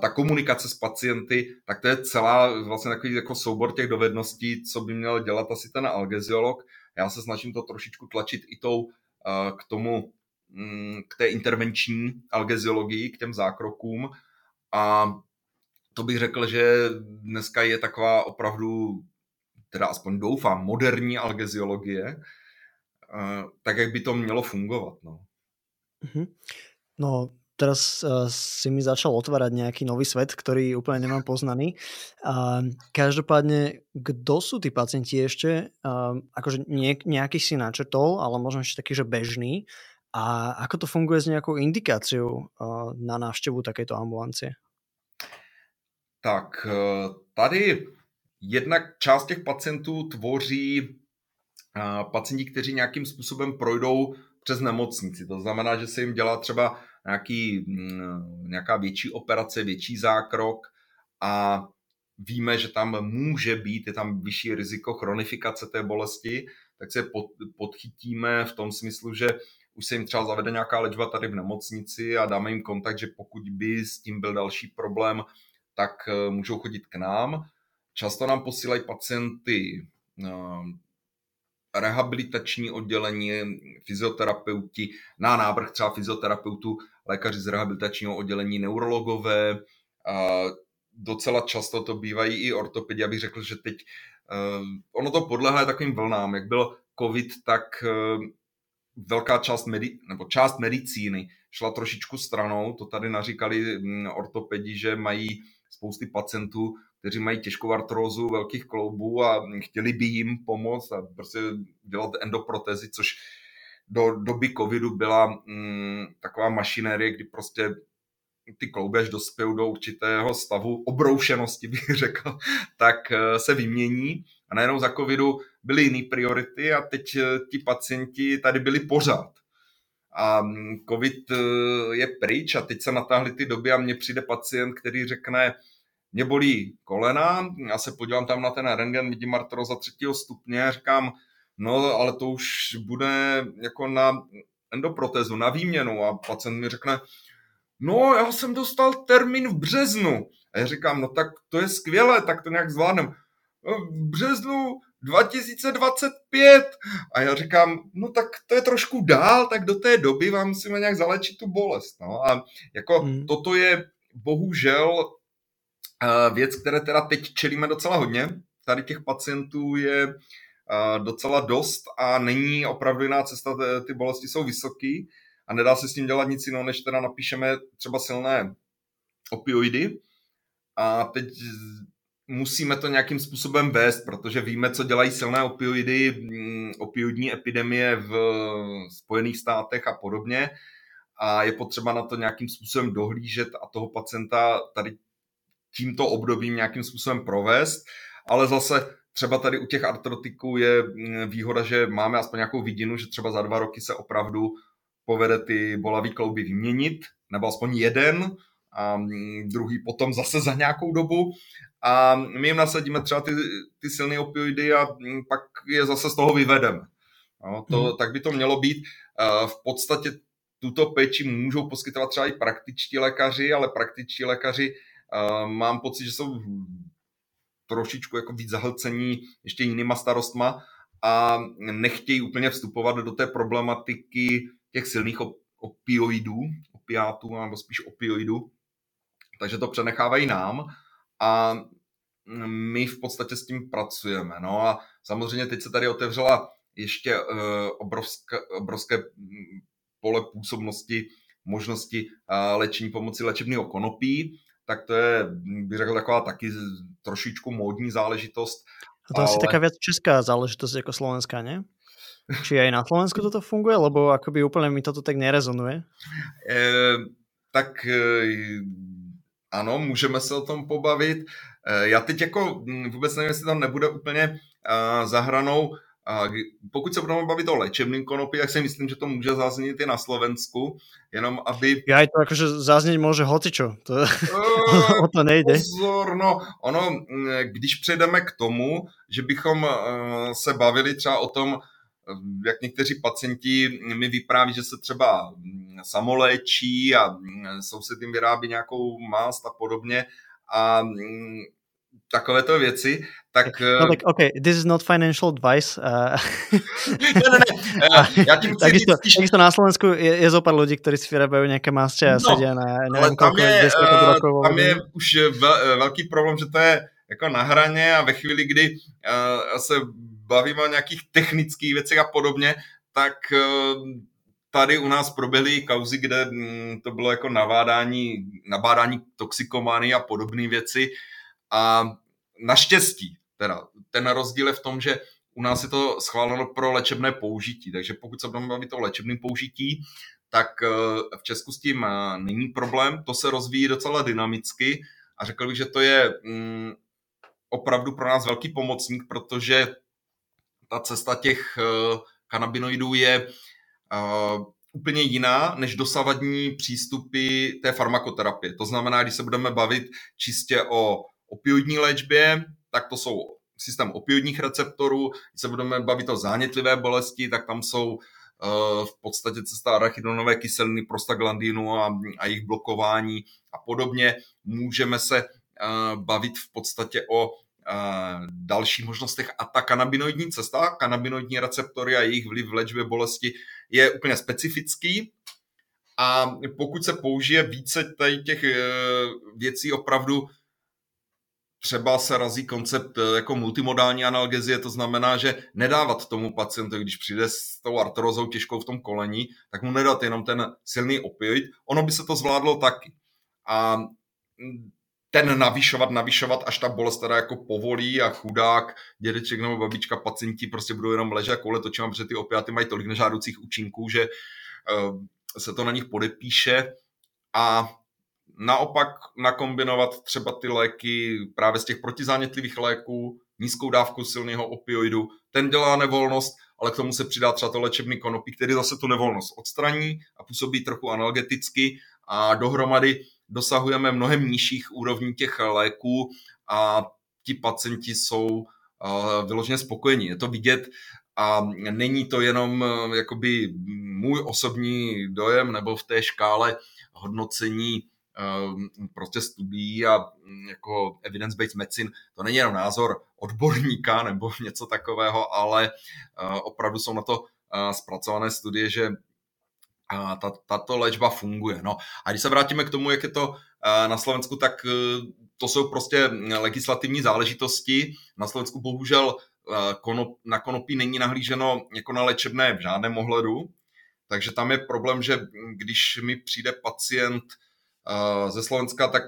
ta komunikace s pacienty, tak to je celá vlastně takový jako soubor těch dovedností, co by měl dělat asi ten algeziolog. Já se snažím to trošičku tlačit i tou k tomu, mm, k té intervenční algeziologii, k těm zákrokům a to bych řekl, že dneska je taková opravdu, teda aspoň doufám, moderní algeziologie, tak jak by to mělo fungovat. No. Mhm. No, teraz uh, si mi začal otvárať nejaký nový svet, ktorý úplne nemám poznaný. Uh, každopádne, kto sú tí pacienti ešte? Uh, akože nie, nejaký si načetol, ale možno ešte taký, že bežný. A ako to funguje s nejakou indikáciou uh, na návštěvu takéto ambulancie? Tak tady jednak část těch pacientů tvoří pacienti, kteří nějakým způsobem projdou přes nemocnici. To znamená, že se jim dělá třeba nějaký, mm, nějaká větší operace, větší zákrok a víme, že tam může být, je tam vyšší riziko chronifikace té bolesti, tak se pod, podchytíme v tom smyslu, že už se jim třeba zavede nějaká léčba tady v nemocnici a dáme jim kontakt, že pokud by s tím byl další problém, tak eh, můžou chodit k nám. Často nám posílají pacienty eh, rehabilitační oddělení, fyzioterapeuti, na návrh třeba fyzioterapeutů, lékaři z rehabilitačního oddělení, neurologové, a docela často to bývají i ortopedi, abych řekl, že teď uh, ono to podlehá takovým vlnám, jak byl covid, tak uh, velká část, medi- nebo část medicíny šla trošičku stranou, to tady naříkali um, ortopedi, že mají spousty pacientů, kteří mají těžkou artrózu velkých kloubů a chtěli by jim pomoct a prostě dělat endoprotezy, což do doby covidu byla mm, taková mašinérie, kdy prostě ty klouby, až dospějí do určitého stavu obroušenosti, bych řekl, tak eh, se vymění. A najednou za covidu byly jiné priority a teď eh, ti pacienti tady byli pořád. a mm, covid je pryč a teď se natáhly ty doby a mně přijde pacient, který řekne, mě bolí kolena, já se podívám tam na ten rengen, vidím artroza třetího stupně říkám, no ale to už bude jako na endoprotézu, na výměnu a pacient mi řekne, no já jsem dostal termín v březnu. A já říkám, no tak to je skvělé, tak to nějak zvládnem. No, v březnu 2025. A já říkám, no tak to je trošku dál, tak do té doby vám musíme nějak zalečit tu bolest. No. A jako hmm. toto je bohužel věc, které teda teď čelíme docela hodně. Tady těch pacientů je docela dost a není opravdu jiná cesta, ty bolesti jsou vysoký a nedá se s tím dělat nic jiného, než teda napíšeme třeba silné opioidy a teď musíme to nějakým způsobem vést, protože víme, co dělají silné opioidy, mm, opioidní epidemie v Spojených státech a podobně a je potřeba na to nějakým způsobem dohlížet a toho pacienta tady tímto obdobím nějakým způsobem provést, ale zase třeba tady u těch artrotiků je mm, výhoda, že máme aspoň nějakou vidinu, že třeba za dva roky se opravdu povede ty bolavý klouby vyměnit, nebo aspoň jeden, a mm, druhý potom zase za nějakou dobu a my jim nasadíme třeba ty, ty silné opioidy a mm, pak je zase z toho vyvedeme. No, to, hmm. Tak by to mělo být. V podstatě tuto péči můžou poskytovat třeba i praktičtí lékaři, ale praktičtí lékaři mám pocit, že jsou trošičku jako víc zahlcení ještě jinýma starostma a nechtějí úplně vstupovat do té problematiky těch silných opioidů, opiátů, nebo spíš opioidů, takže to přenechávají nám a my v podstatě s tím pracujeme. No a samozřejmě teď se tady otevřela ještě uh, obrovské, obrovské mm, pole působnosti možnosti uh, léčení pomocí léčebného konopí, tak to je, bych řekl, taková taky trošičku módní záležitost. A to ale... asi taká věc česká záležitost jako slovenská, ne? Či aj na Slovensku toto funguje, lebo akoby úplne mi toto tak nerezonuje? E, tak e, ano, můžeme se o tom pobavit. Eh, já teď jako hm, vůbec nevím, jestli tam nebude úplně eh, zahranou pokud se budeme bavit o léčebným konopí, tak si myslím, že to může zaznít i na Slovensku, jenom aby... Já to jakože zaznět může hocičo, to, o to nejde. Pozor, no, ono, hm, když přejdeme k tomu, že bychom eh, se bavili třeba o tom, jak někteří pacienti mi vypráví, že se třeba samoléčí a tím vyrábí nějakou mást a podobně a takovéto věci, tak... No tak OK, this is not financial advice. Uh... ne, ne, ne, uh, já tím chci takisto, spíš... takisto na Slovensku je, je zo pár ľudí, ktorí si vyrábajú nejaké masče a no, sedia na neviem tam je, uh, rokov. Tam je už ve, velký problém, že to je jako na hraně a ve chvíli, kdy uh, se bavíme o nějakých technických věcech a podobně, tak eh, tady u nás proběhly kauzy, kde mm, to bylo jako navádání, nabádání toxikomány a podobné věci a naštěstí, teda ten rozdíl je v tom, že u nás je to schváleno pro léčebné použití, takže pokud se budeme bavit o léčebném použití, tak eh, v Česku s tím eh, není problém, to se rozvíjí docela dynamicky a řekl bych, že to je mm, opravdu pro nás velký pomocník, protože ta cesta těch uh, kanabinoidů je úplně jiná než dosavadní přístupy té farmakoterapie. To znamená, když se budeme bavit čistě o opioidní léčbě, tak to jsou systém opioidních receptorů. Když se budeme bavit o zánětlivé bolesti, tak tam jsou uh, v podstatě cesta arachidonové kyseliny, prostaglandinu a, a jejich blokování a podobně. Můžeme se uh, bavit v podstatě o dalších možnostech a ta kanabinoidní cesta, kanabinoidní receptory a jejich vliv v léčbě bolesti je úplně specifický a pokud se použije více těch věcí opravdu třeba se razí koncept e, jako multimodální analgezie, to znamená, že nedávat tomu pacientovi, když přijde s tou artrozou těžkou v tom kolení, tak mu nedat jenom ten silný opioid, ono by se to zvládlo taky. A ten navyšovat, navyšovat, až ta bolest teda jako povolí a chudák, dědeček nebo babička, pacienti prostě budou jenom ležet koule točím, protože ty opiaty mají tolik nežádoucích účinků, že uh, se to na nich podepíše a naopak nakombinovat třeba ty léky právě z těch protizánětlivých léků, nízkou dávku silného opioidu, ten dělá nevolnost ale k tomu se přidá třeba to léčebný konopí, který zase tu nevolnost odstraní a působí trochu analgeticky a dohromady dosahujeme mnohem nižších úrovní těch léků a ti pacienti jsou vyloženě spokojení. Je to vidět a není to jenom eh, jakoby můj osobní dojem nebo v té škále hodnocení eh, prostě studií a mm, jako evidence-based medicine, to není jenom názor odborníka nebo něco takového, ale eh, opravdu jsou na to zpracované studie, že tato léčba funguje. No a když se vrátíme k tomu, jak je to na Slovensku, tak to jsou prostě legislativní záležitosti. Na Slovensku bohužel konop, na konopí není nahlíženo jako na léčebné v žádném ohledu, takže tam je problém, že když mi přijde pacient ze Slovenska, tak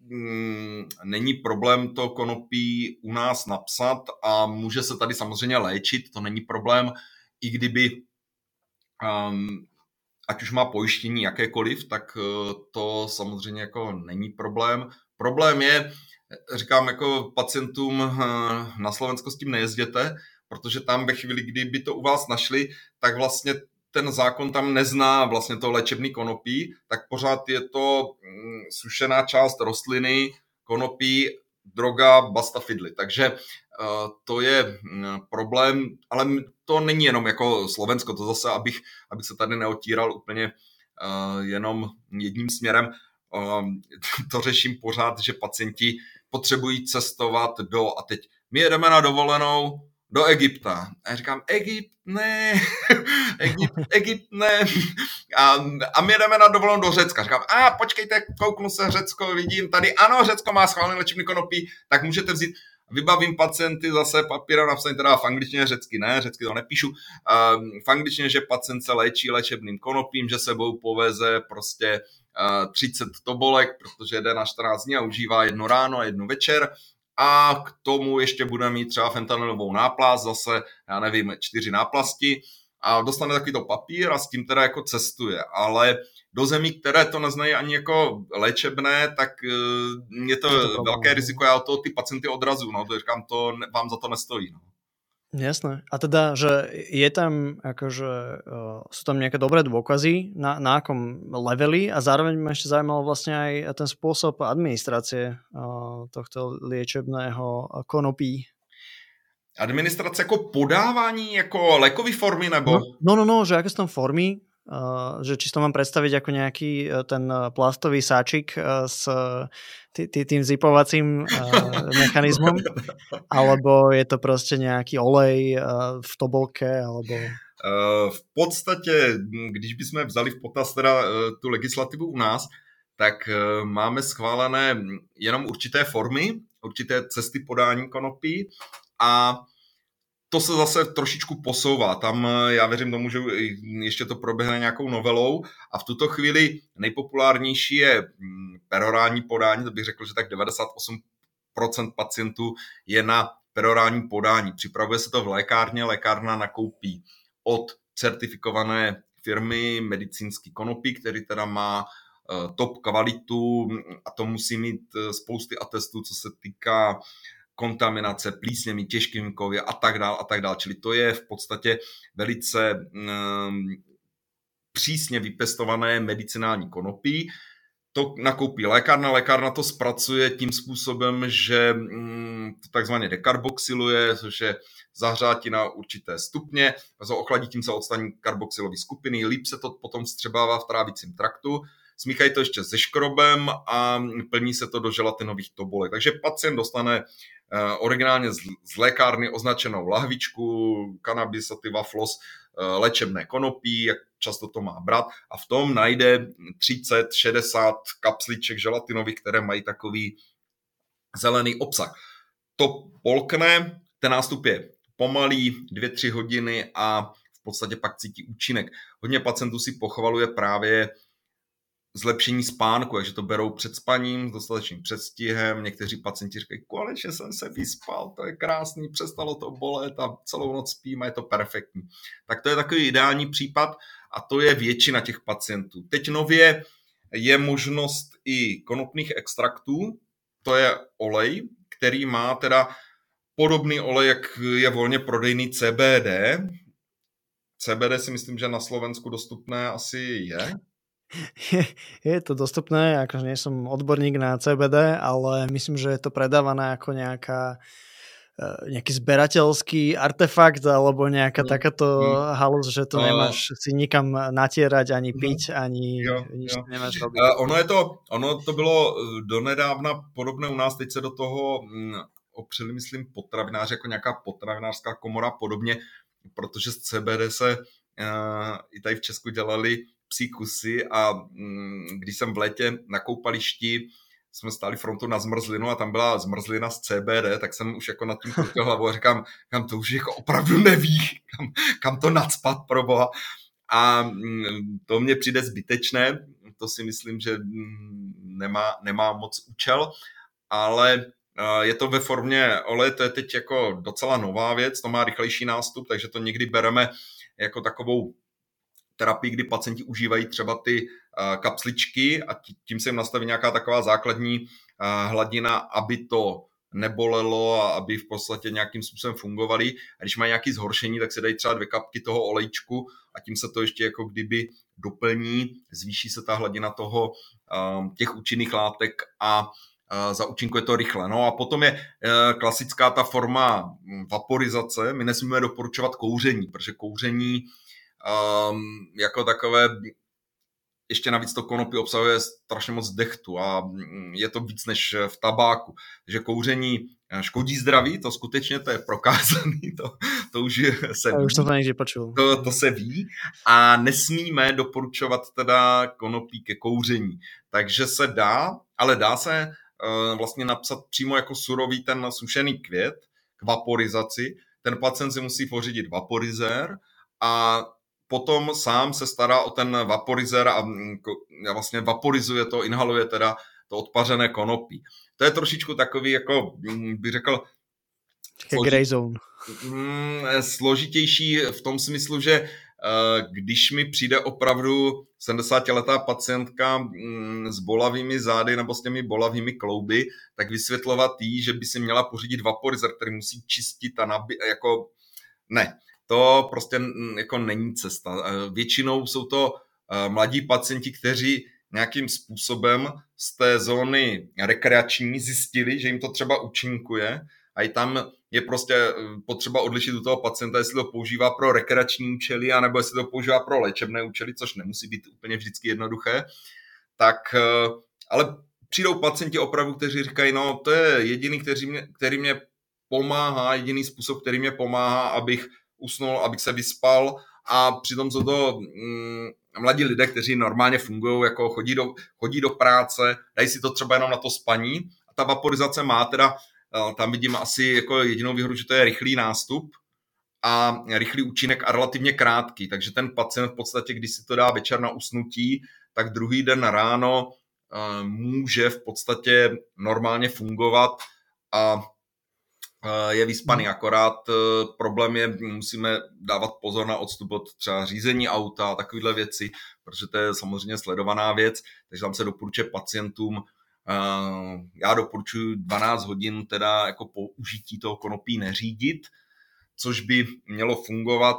mm, není problém to konopí u nás napsat a může se tady samozřejmě léčit, to není problém, i kdyby um, ať už má pojištění jakékoliv, tak uh, to samozřejmě jako není problém. Problém je, říkám jako pacientům uh, na Slovensko s tím nejezděte, protože tam ve chvíli, kdyby to u vás našli, tak vlastně ten zákon tam nezná vlastně to léčebný konopí, tak pořád je to mm, sušená část rostliny, konopí, droga, basta fidly. Takže uh, to je mm, problém, ale to není jenom jako Slovensko, to zase, abych, abych se tady neotíral úplně uh, jenom jedním směrem. Uh, to řeším pořád, že pacienti potřebují cestovat do, a teď my jedeme na dovolenou, do Egypta. A já říkám, Egypt, ne, Egypt, Egypt, ne. A, a my jdeme na dovolenou do Řecka. Říkám, a počkejte, kouknu se Řecko, vidím tady, ano, Řecko má schválený léčebný konopí, tak můžete vzít, vybavím pacienty zase papíra napsaný teda v angličtině, řecky ne, řecky to nepíšu, um, v angličtině, že pacient se léčí léčebným konopím, že sebou poveze prostě uh, 30 tobolek, protože jde na 14 dní a užívá jedno ráno a jedno večer a k tomu ještě bude mít třeba fentanylovou náplast, zase, já nevím, čtyři náplasti a dostane takovýto papír a s tím teda jako cestuje, ale do zemí, které to neznají ani jako léčebné, tak uh, je to, to velké riziko, já od toho ty pacienty odrazu, no, to říkám, to vám za to nestojí. No. Jasné. A teda, že je tam, akože uh, sú tam nejaké dobré dôkazy, na, na akom leveli a zároveň ma ešte zaujímalo vlastne aj ten spôsob administrácie uh, tohto liečebného konopí. Administrace jako podávání, jako lékový formy, nebo? No, no, no, no že aké sú tam formy, Uh, že či to mám predstaviť ako nejaký uh, ten plastový sáčik uh, s tý, tý, tým zipovacím uh, mechanizmom, alebo je to prostě nějaký olej uh, v tobolke, alebo... Uh, v podstatě, když bychom vzali v potaz teda uh, tu legislativu u nás, tak uh, máme schválené jenom určité formy, určité cesty podání konopí a to se zase trošičku posouvá. Tam já věřím tomu, že ještě to proběhne nějakou novelou a v tuto chvíli nejpopulárnější je mm, perorální podání, to bych řekl, že tak 98% pacientů je na perorální podání. Připravuje se to v lékárně, lékárna nakoupí od certifikované firmy medicínský konopí, který teda má eh, top kvalitu a to musí mít eh, spousty atestů, co se týká kontaminace plísněmi, těžkými kovy a tak dále a tak dále. Čili to je v podstatě velice um, přísně vypestované medicinální konopí. To nakoupí lékárna, lékárna to zpracuje tím způsobem, že um, takzvaně dekarboxyluje, což je zahřátí na určité stupně, ochladí tím se odstaní karboxylové skupiny, líp se to potom vstřebává v trávicím traktu, smíchají to ještě se škrobem a plní se to do želatinových tobolek. Takže pacient dostane Eh, originálně z lékárny označenou lahvičku, cannabis sativa floss, eh, léčebné konopí, jak často to má brát a v tom najde 30-60 kapsliček želatinových, které mají takový zelený obsah. To polkne, ten nástup je pomalý, 2-3 hodiny a v podstatě pak cítí účinek. Hodně pacientů si pochvaluje právě zlepšení spánku, takže to berou před spaním s dostatečným předstihem. Někteří pacienti říkají, konečně jsem se vyspal, to je krásný, přestalo to bolet a celou noc spím a je to perfektní. Tak to je takový ideální případ a to je většina těch pacientů. Teď nově je možnost i konopných extraktů, to je olej, který má teda podobný olej, jak je volně prodejný CBD, CBD si myslím, že na Slovensku dostupné asi je. Je, je to dostupné, akože nie som odborník na CBD, ale myslím, že je to predávané ako nejaká e, nejaký zberateľský artefakt alebo nejaká mm. takáto mm. halus, že to uh, nemáš si nikam natierať, ani mm-hmm. piť, ani jo, nič jo. nemáš robiť. Uh, ono, je to, ono to bylo e, donedávna podobné u nás, teď se do toho mm, opřeli, myslím, potravináři, jako nějaká potravinářská komora podobně, protože z CBD se uh, i tady v Česku dělali psí kusy a mm, když jsem v létě na koupališti jsme stáli frontu na zmrzlinu a tam byla zmrzlina z CBD, tak jsem už jako nad tím krutil hlavou a říkám, kam to už jako opravdu neví, kam, kam to nadspat pro boha. A mm, to mně přijde zbytečné, to si myslím, že mm, nemá, nemá moc účel, ale je to ve formě oleje, to je teď jako docela nová věc, to má rychlejší nástup, takže to někdy bereme jako takovou terapii, kdy pacienti užívají třeba ty kapsličky a tím se jim nastaví nějaká taková základní hladina, aby to nebolelo a aby v podstatě nějakým způsobem fungovali. A když mají nějaké zhoršení, tak se dají třeba dvě kapky toho olejčku a tím se to ještě jako kdyby doplní, zvýší se ta hladina toho, těch účinných látek a zaúčinkuje to rychle. No a potom je klasická ta forma vaporizace. My nesmíme doporučovat kouření, protože kouření um, jako takové ještě navíc to konopí obsahuje strašně moc dechtu a mm, je to víc než v tabáku. Takže kouření eh, škodí zdraví, to skutečně to je prokázaný, to, to už se ví. Už to počul. To, to se ví a nesmíme doporučovat teda konopí ke kouření. Takže se dá, ale dá se uh, vlastně napsat přímo jako surový ten sušený květ k vaporizaci. Ten pacient si musí pořídit vaporizér a potom sám se stará o ten vaporizer a, mm, vlastně vaporizuje to, inhaluje teda to odpařené konopí. To je trošičku takový, jako mm, bych řekl, složit, zone. Mm, složitější v tom smyslu, že eh, když mi přijde opravdu 70-letá pacientka s bolavými zády nebo s těmi bolavými klouby, tak vysvětlovat jí, že by si měla pořídit vaporizer, který musí čistit a nabí, jako ne to prostě jako není cesta. E, většinou jsou to e, mladí pacienti, kteří nějakým způsobem z té zóny rekreační zjistili, že jim to třeba účinkuje a i tam je prostě e, potřeba odlišit u toho pacienta, jestli to používá pro rekreační účely, anebo jestli to používá pro léčebné účely, což nemusí být úplně vždycky jednoduché. Tak, ale přijdou pacienti opravdu, kteří říkají, no to je jediný, který mě, který mě pomáhá, jediný způsob, který mě pomáhá, abych usnul, abych se vyspal a přitom jsou to mm, mladí lidé, kteří normálně fungují, jako chodí do, chodí do práce, dají si to třeba jenom na to spaní. A ta vaporizace má teda, eh, tam vidím asi jako jedinou výhodu, že to je rychlý nástup a rychlý účinek a relativně krátký, takže ten pacient v podstatě, když si to dá večer na usnutí, tak druhý den ráno uh, může v podstatě normálně fungovat a Eh, je vyspaný, hmm. akorát. Eh, problém je, musíme dávat pozor na odstup od třeba řízení auta a takovéhle věci, protože to je samozřejmě sledovaná věc, takže tam se doporučuje pacientům, eh, já doporučuji 12 hodin teda jako po užití toho konopí neřídit, což by mělo fungovat.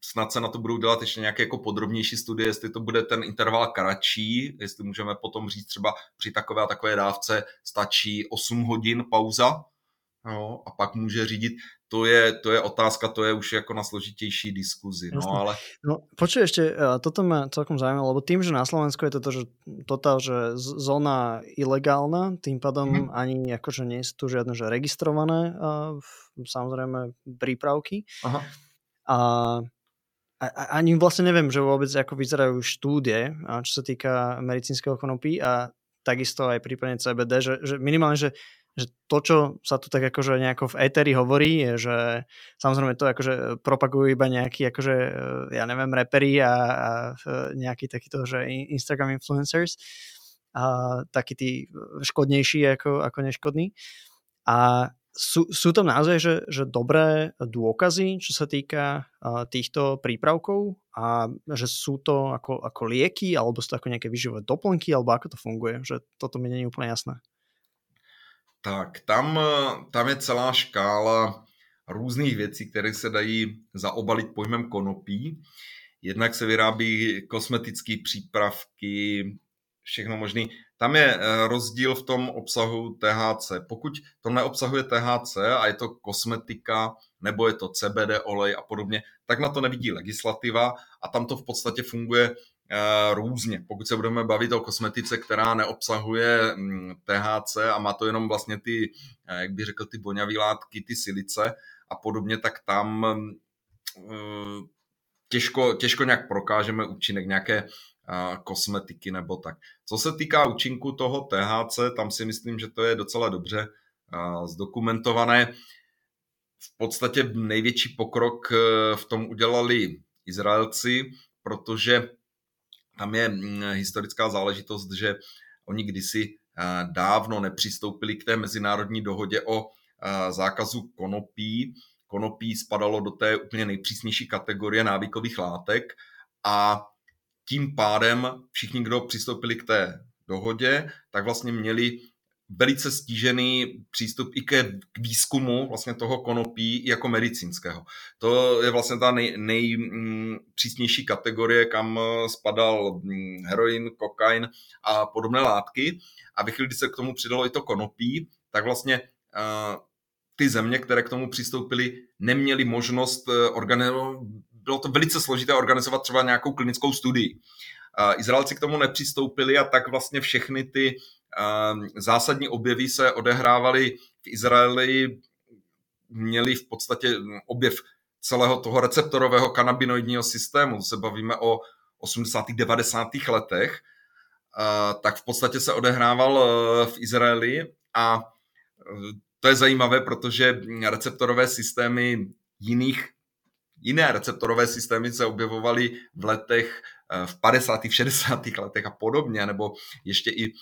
Snad se na to budou dělat ještě nějaké jako podrobnější studie, jestli to bude ten interval kratší, jestli můžeme potom říct třeba při takové a takové dávce stačí 8 hodin pauza, no, a pak může řídit, to je, to je otázka, to je už jako na složitější diskuzi. No, ale... no počuj ešte, eh, toto ma celkom zaujíma, lebo tým, že na Slovensku je toto, že totál, že zóna ilegálna, tým pádom hmm. ani akože nie sú tu žiadne že registrované uh, samozrejme prípravky. Aha. A a, ani vlastne neviem, že vôbec ako vyzerajú štúdie, čo sa týka medicínskeho konopí a takisto aj prípadne CBD, že, že minimálne, že že to, čo sa tu tak akože nejako v Eteri hovorí, je, že samozrejme to akože propagujú iba nejakí akože, ja neviem, reperi a, a nejakí takíto, že Instagram influencers a takí tí škodnejší ako, ako neškodní. A sú, sú tam naozaj, že, že dobré dôkazy, čo sa týka uh, týchto prípravkov a že sú to ako, ako lieky, alebo sú to ako nejaké vyživové doplnky, alebo ako to funguje, že toto mi není úplne jasné. Tak tam, tam je celá škála různých věcí, které se dají zaobalit pojmem konopí. Jednak se vyrábí kosmetické přípravky, všechno možné. Tam je eh, rozdíl v tom obsahu THC. Pokud to neobsahuje THC a je to kosmetika, nebo je to CBD olej a podobně, tak na to nevidí legislativa a tam to v podstatě funguje eh, různě. Pokud se budeme bavit o kosmetice, která neobsahuje mm, THC a má to jenom vlastně ty, eh, jak bych řekl, ty voňavé látky, ty silice a podobně, tak tam těžko, těžko nějak prokážeme účinek nějaké kosmetiky nebo tak. Co se týká účinku toho THC, tam si myslím, že to je docela dobře zdokumentované. V podstatě největší pokrok v tom udělali Izraelci, protože tam je historická záležitost, že oni kdysi dávno nepřistoupili k té mezinárodní dohodě o zákazu konopí. Konopí spadalo do té úplně nejpřísnější kategorie návykových látek a tím pádem všichni, kdo přistoupili k té dohodě, tak vlastně měli velice stížený přístup i ke, k výzkumu vlastně toho konopí jako medicínského. To je vlastně ta nej, nejpřísnější mm, kategorie, kam spadal mm, heroin, kokain a podobné látky. A ve chvíli, kdy se k tomu přidalo i to konopí, tak vlastně uh, ty země, které k tomu přistoupily, neměly možnost uh, organizovat bylo to velice složité organizovat třeba nějakou klinickou studii. Izraelci k tomu nepřistoupili a tak vlastně všechny ty zásadní objevy se odehrávaly v Izraeli, měli v podstatě objev celého toho receptorového kanabinoidního systému, se bavíme o 80. 90. letech, tak v podstatě se odehrával e, v Izraeli a e, to je zajímavé, protože receptorové systémy jiných jiné receptorové systémy se objevovaly v letech eh, v 50. 60. letech a podobně, nebo ještě i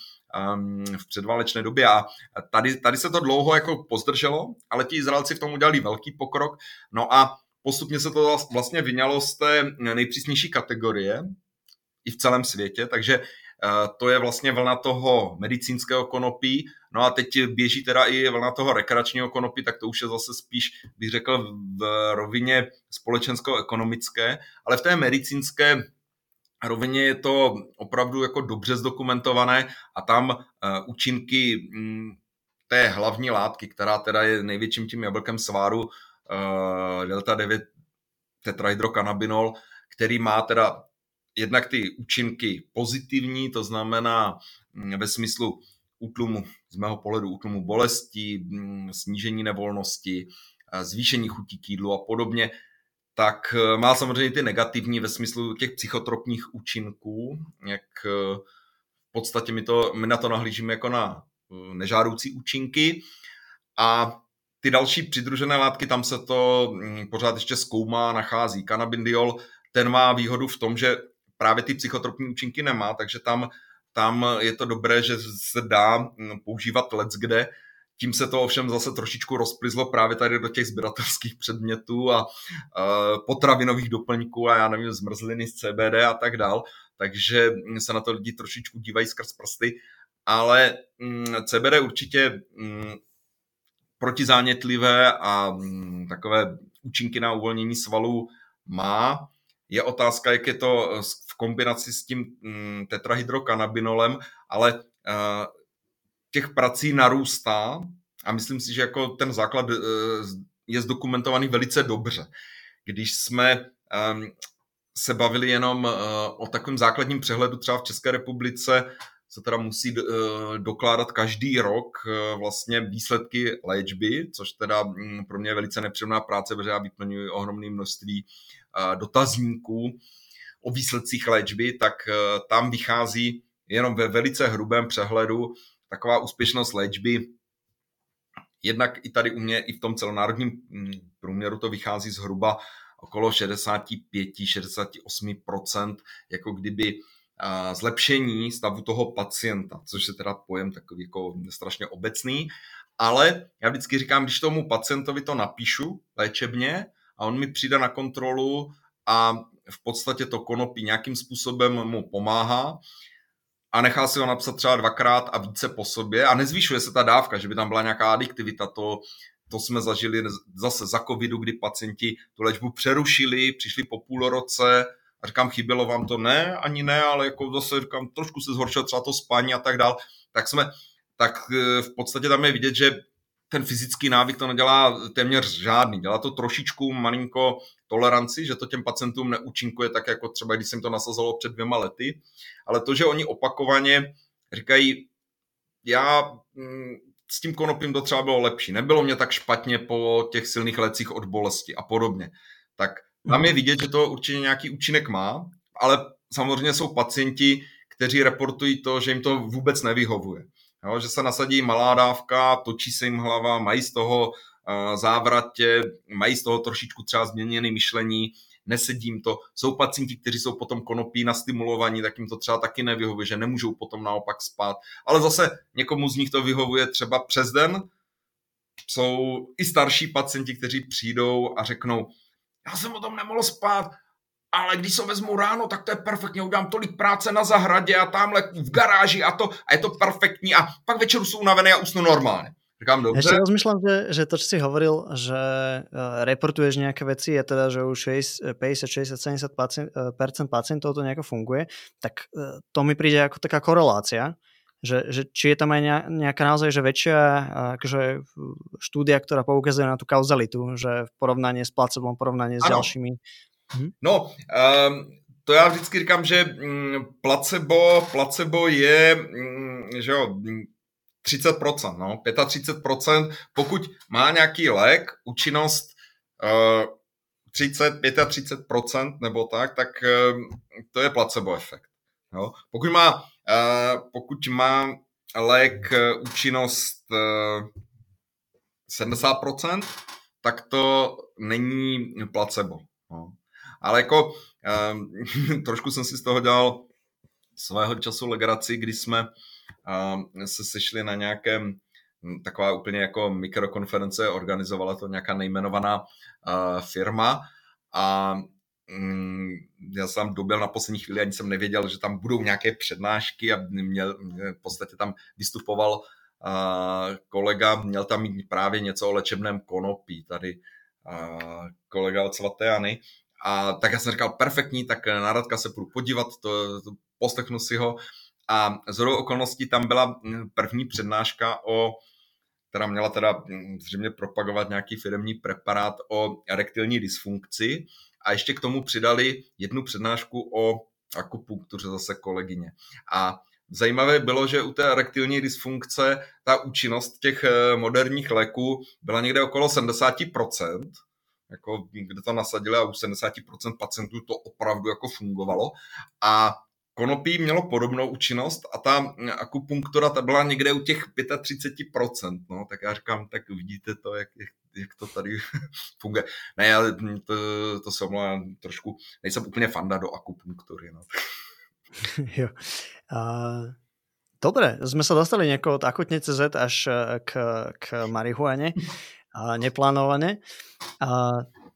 v předválečné době. A tady, tady se to dlouho jako pozdrželo, ale ti Izraelci v tom udělali velký pokrok. No a postupně se to vlastně vyňalo z té nejpřísnější kategorie i v celém světě, takže Eh, to je vlastně vlna toho medicínského konopí. No a teď běží teda i vlna toho rekreačního konopí, tak to už je zase spíš, bych řekl, v rovině společensko-ekonomické, ale v té medicínské rovině je to opravdu jako dobře zdokumentované a tam uh, účinky um, té hlavní látky, která teda je největším tím jablkem sváru, uh, delta 9 tetrahydrokanabinol, který má teda jednak ty účinky pozitivní, to znamená mm, ve smyslu útlumu, z mého pohledu útlumu bolesti, mm, snížení nevolnosti, zvýšení chutí k jídlu a podobně, tak e, má samozřejmě ty negativní ve smyslu těch psychotropních účinků, jak e, v podstatě my, to, my na to nahlížíme jako na e, nežádoucí účinky a ty další přidružené látky, tam se to mm, pořád ještě zkoumá, nachází. Kanabindiol, ten má výhodu v tom, že právě ty psychotropní účinky nemá, takže tam, tam je to dobré, že se dá mm, používat let kde. Tím se to ovšem zase trošičku rozplizlo právě tady do těch sběratelských předmětů a potravinových doplňků a já nevím, zmrzliny z CBD a tak dál. Takže se na to lidi trošičku dívají skrz prsty. Ale mm, CBD určitě mm, protizánětlivé a mm, takové účinky na uvolnění svalů má. Je otázka, jak je to v kombinaci s tím mm, tetrahydrokanabinolem, ale uh, těch prací narůstá a myslím si, že jako ten základ uh, je zdokumentovaný velice dobře. Když jsme um, se bavili jenom uh, o takovém základním přehledu třeba v České republice, se teda musí uh, dokládat každý rok vlastně výsledky léčby, což teda um, pro mě je velice nepříjemná práce, protože já vyplňuji ohromné množství dotazníků o výsledcích léčby, tak eh, tam vychází jenom ve velice hrubém přehledu taková úspěšnost léčby. Jednak i tady u mě, i v tom celonárodním mm, průměru to vychází zhruba okolo 65-68%, jako kdyby zlepšení stavu toho pacienta, což je teda pojem takový jako strašně obecný, ale já vždycky říkám, když tomu pacientovi to napíšu léčebně a on mi přijde na kontrolu a v podstatě to konopí nějakým způsobem mu pomáhá a nechá si ho napsat třeba dvakrát a více po sobě a nezvýšuje se ta dávka, že by tam byla nějaká adiktivita, to, to jsme zažili zase za covidu, kdy pacienti tu léčbu přerušili, přišli po půl roce a říkám, chybělo vám to? Ne, ani ne, ale jako zase říkám, trošku se zhoršilo třeba to spání a tak dál. Tak jsme, tak e, v podstatě tam je vidět, že ten fyzický návyk to nedělá téměř žádný. Dělá to trošičku malinko toleranci, že to těm pacientům neúčinkuje tak, jako třeba když jsem to nasazalo před dvěma lety. Ale to, že oni opakovaně říkají, já mm, s tím konopím to třeba bylo lepší, nebylo mě tak špatně po těch silných lecích od bolesti a podobně. Tak tam je vidět, že to určitě nějaký účinek má, ale samozřejmě jsou pacienti, kteří reportují to, že jim to vůbec nevyhovuje. Jo, že se nasadí malá dávka, točí se jim hlava, mají z toho závratě, mají z toho trošičku třeba změněné myšlení, nesedím to. Jsou pacienti, kteří jsou potom konopí na stimulovaní, tak jim to třeba taky nevyhovuje, že nemůžou potom naopak spát. Ale zase někomu z nich to vyhovuje třeba přes den. Jsou i starší pacienti, kteří přijdou a řeknou, já jsem o tom nemohl spát, ale když se vezmu ráno, tak to je perfektně, udělám tolik práce na zahradě a tamhle v garáži a to, a je to perfektní a pak večer jsou unavený a usnu normálně. Říkám, dobře. Ešte rozmýšľam, že, že to, čo si hovoril, že uh, reportuješ nejaké veci, je teda, že už 50, 60, 70 pacient, percent pacientov to nejako funguje, tak uh, to mi príde ako taká korelácia, že, že či je tam aj nejaká naozaj že väčšia akože štúdia, ktorá poukazuje na tú kauzalitu, že v porovnaní s placebom, porovnaní s ano. ďalšími. Mhm. No, um, to já vždycky říkám, že mm, placebo, placebo je, mm, že jo, 30%, no, 35%, pokud má nějaký lék, účinnost uh, 30, 35% nebo tak, tak uh, to je placebo efekt. Jo. Pokud, má, uh, pokud má lék uh, účinnost uh, 70%, tak to není placebo. No. Ale jako trošku jsem si z toho dělal svého času legraci, kdy jsme se sešli na nějakém taková úplně jako mikrokonference, organizovala to nějaká nejmenovaná firma a mm, já jsem tam dobil na poslední chvíli, ani jsem nevěděl, že tam budou nějaké přednášky a měl, v podstatě tam vystupoval kolega, měl tam mít právě něco o léčebném konopí, tady kolega od svaté Jany. A tak já jsem říkal, perfektní, tak na Radka se půjdu podívat, to, to poslechnu si ho a z okolností tam byla první přednáška o která měla teda hm, zřejmě propagovat nějaký firmní preparát o erektilní dysfunkci a ještě k tomu přidali jednu přednášku o akupunktuře zase kolegyně. A zajímavé bylo, že u té erektilní dysfunkce ta účinnost těch eh, moderních léků byla někde okolo 70%, jako kde to nasadili a u 70% pacientů to opravdu jako fungovalo. A konopí mělo podobnou účinnost a ta akupunktura ta byla někde u těch 35%, no, tak já říkám, tak vidíte to, jak, jak, jak to tady funguje. Ne, ale to, to se omlouvám trošku, nejsem úplně fanda do akupunktury, no. jo. Uh... Dobre, sme sa dostali nejako od akutne CZ až k, k marihuane, a neplánovane. A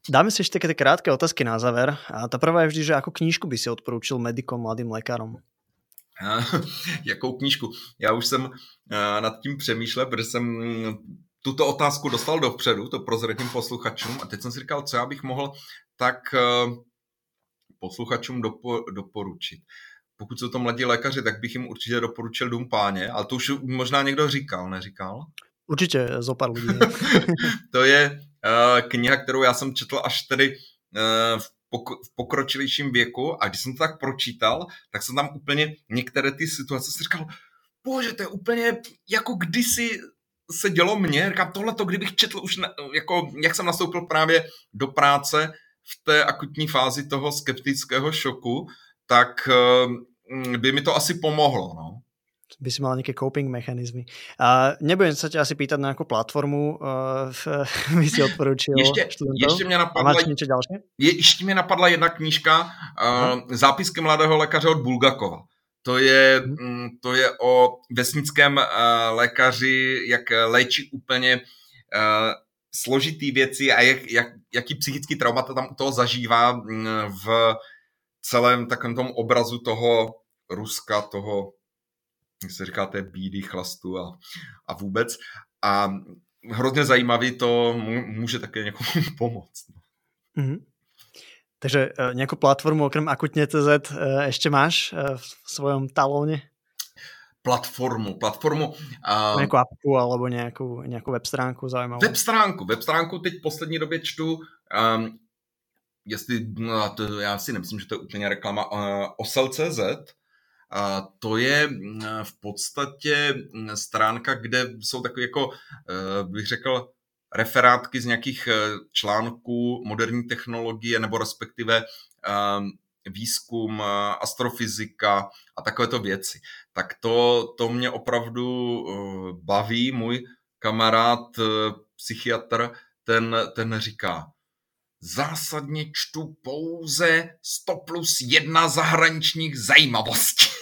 Dáme si ještě také krátké otázky na záver. A ta prvá je vždy, že jako knížku by si odporučil medikom, mladým lékařům? Jakou knížku? Já už jsem nad tím přemýšlel, protože jsem tuto otázku dostal dopředu, to prozradím posluchačům a teď jsem si říkal, co já bych mohl tak e, posluchačům dopo, doporučit. Pokud jsou to mladí lékaři, tak bych jim určitě doporučil Dům páně, ale to už možná někdo říkal, neříkal? Určitě, zo pár lidí. to je kniha, kterou já jsem četl až tedy uh, v, v pokročilejším věku a když jsem to tak pročítal, tak jsem tam úplně některé ty situace si říkal, bože, to je úplně jako kdysi se dělo mně, říkám, tohle to, kdybych četl už, na, jako, jak jsem nastoupil právě do práce v té akutní fázi toho skeptického šoku, tak uh, by mi to asi pomohlo, no by si mal nejaké coping mechanizmy. A nebudem sa ťa asi pýtať na nejakú platformu, uh, by si odporučil ještě, ještě mě napadla, niečo ďalšie? Je, ještě mě napadla jedna knížka, uh, Zápisky mladého lékaře od Bulgakova. To je, hmm. to je o vesnickém uh, lékaři, jak léčí úplně uh, složitý věci a jak, jak, jaký psychický traumata tam u toho zažívá mm, v celém takovém tom obrazu toho Ruska, toho jak se říká, té bídy, chlastu a, a vůbec. A hrozně zajímavý, to může také někomu pomoct. Mm-hmm. Takže uh, nějakou platformu okrem akutně.cz uh, ještě máš uh, v svojom talóně? Platformu, platformu. Uh, nějakou apku alebo nějakou, nějakou web stránku zajímavou? Web stránku, web stránku teď v poslední době čtu, um, jestli, no, to, já si nemyslím, že to je úplně reklama, uh, osel.cz, to je mm, v podstatě mm, stránka, kde jsou takové jako, eh, bych řekl, referátky z nějakých eh, článků moderní technologie nebo respektive ehm, výzkum, eh, astrofyzika a takovéto věci. Tak to, to mě opravdu baví. Můj kamarád, psychiatr, ten, ten říká, zásadně čtu pouze 100 plus 1 zahraničních zajímavostí.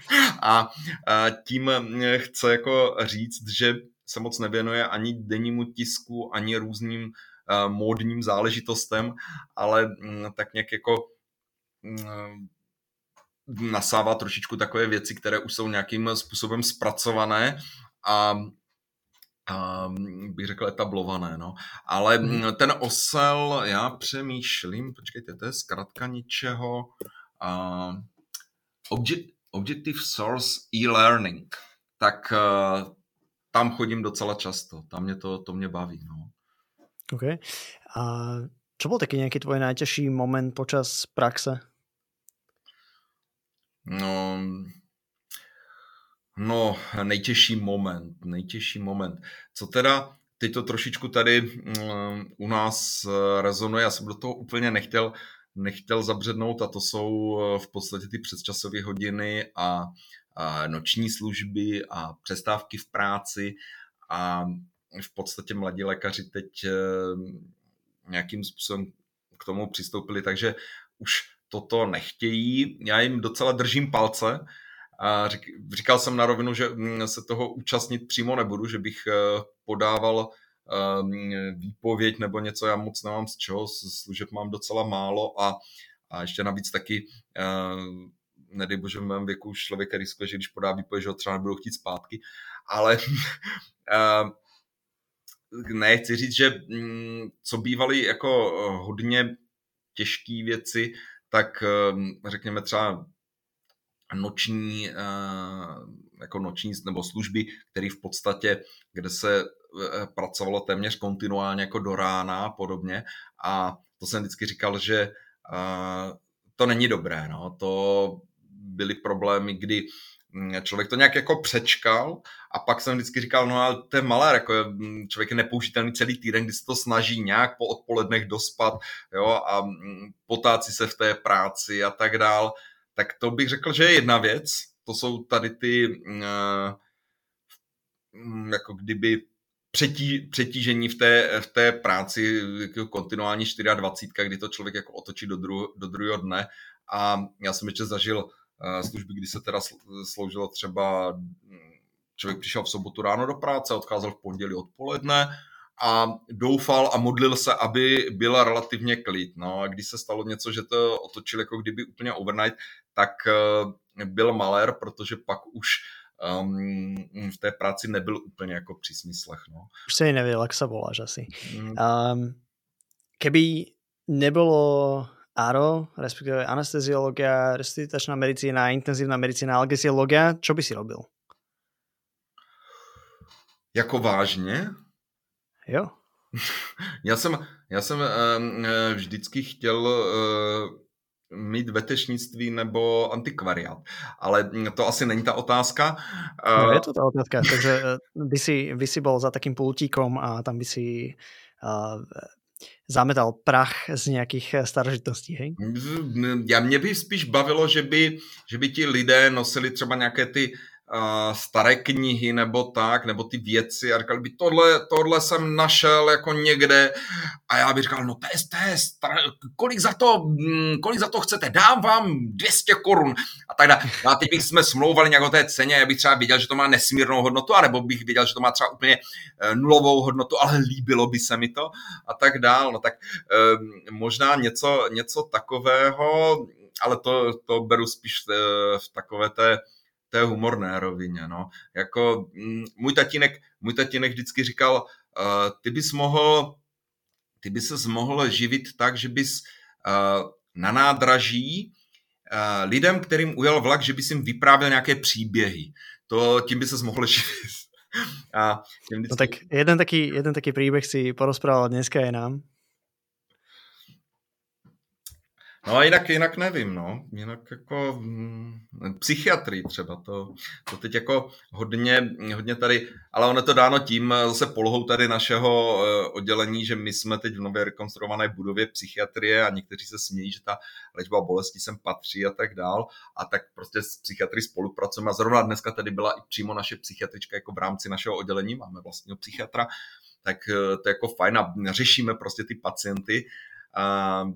a, a tím chce jako říct, že se moc nevěnuje ani dennímu tisku, ani různým uh, módním záležitostem, ale um, tak nějak jako um, nasává trošičku takové věci, které už jsou nějakým způsobem zpracované a a bych řekl etablované, no. Ale hmm. ten osel, já přemýšlím, počkejte, to je zkrátka ničeho. Uh, object, Objective Source e-learning, tak uh, tam chodím docela často, tam mě to, to mě baví. No. OK. A čo byl taky nějaký tvoj nejtěžší moment počas praxe? No, no, nejtěžší moment, nejtěžší moment. Co teda, teď to trošičku tady um, u nás eh, rezonuje, já jsem do toho úplně nechtěl nechtěl zabřednout a to jsou eh, v podstatě ty přesčasové hodiny a, a noční služby a přestávky v práci a v podstatě mladí lékaři teď eh, nějakým způsobem k tomu přistoupili, takže už toto nechtějí. Já jim docela držím palce. Říkal jsem na rovinu, že mm, se toho účastnit přímo nebudu, že bych eh, podával výpověď nebo něco, já moc nemám z čeho, služeb mám docela málo a, a ještě navíc taky ehm, nedej bože v mém věku už člověk riskuje, že když podá výpověď, že ho třeba nebudou chtít zpátky, ale ehm, ne, chci říct, že mm, co bývaly jako hodně těžké věci, tak řekněme třeba noční, eh, jako noční nebo služby, které v podstatě, kde se Eh, pracovalo téměř kontinuálně jako do rána a podobně. A to jsem vždycky říkal, že to není dobré, no. to byly problémy, kdy hm, člověk to nějak jako přečkal a pak jsem vždycky říkal, no ale to je malé, jako je, hm, člověk je nepoužitelný celý týden, kdy se to snaží nějak po odpolednech dospat jo, a hm, potáci se v té práci a tak dál, tak to bych řekl, že je jedna věc, to jsou tady ty uh, jako kdyby přetí, přetížení v té, v té práci, jako kontinuální 24, kdy to člověk jako otočí do, dru, do druhého dne. A já jsem ještě zažil uh, služby, kdy se teda sloužilo třeba, hm, člověk přišel v sobotu ráno do práce, odcházel v pondělí odpoledne a doufal a modlil se, aby byla relativně klid. No a když se stalo něco, že to otočil jako kdyby úplně overnight, tak uh, byl malér, protože pak už um, v té práci nebyl úplně jako při smyslech. No. Už se nevěděl, jak se voláš asi. Mm. Um, keby nebylo ARO, respektive anesteziologia, resuscitačná medicína, intenzivná medicína, algesiologia, čo by si robil? Jako vážně? Jo. já jsem, já jsem uh, vždycky chtěl uh, mít vetešnictví nebo antikvariát. Ale to asi není ta otázka. No, je to ta otázka, takže eh, by si, by si bol za takým pultíkom a tam by si uh, zametal prach z nějakých eh, starožitostí, hej? Já mě by spíš bavilo, že by, že by ti lidé nosili třeba nějaké ty staré knihy nebo tak, nebo ty věci a říkali by, tohle, tohle jsem našel jako někde a já bych říkal, no to je, to je staré, kolik za to, mm, kolik za to chcete, dám vám 200 korun a tak dále. A teď bych jsme smlouvali nějak o té ceně, já bych třeba viděl, že to má nesmírnou hodnotu, anebo bych viděl, že to má třeba úplně eh, nulovou hodnotu, ale líbilo by se mi to a tak dál. No tak možná něco, něco takového, ale to, to beru spíš v, v takové té té humorné rovině, no. Jako mm, můj tatínek, můj tatínek vždycky říkal, ty bys mohl, ty bys se mohl živit tak, že bys na nádraží lidem, kterým ujel vlak, že bys jim vyprávěl nějaké příběhy. To tím by se mohl živit. A vždycky... No tak jeden taký, jeden taký príbeh si porozprával dneska je nám. No a jinak, jinak nevím, no. Jinak jako hm, psychiatrii třeba, to, to teď jako hodně, hodně tady, ale ono je to dáno tím zase polohou tady našeho uh, oddělení, že my jsme teď v nově rekonstruované budově psychiatrie a někteří se smějí, že ta léčba bolesti sem patří a tak dál a tak prostě s psychiatry spolupracujeme a zrovna dneska tady byla i přímo naše psychiatrička jako v rámci našeho oddělení, máme vlastního psychiatra, tak uh, to je jako fajn a řešíme prostě ty pacienty. Uh,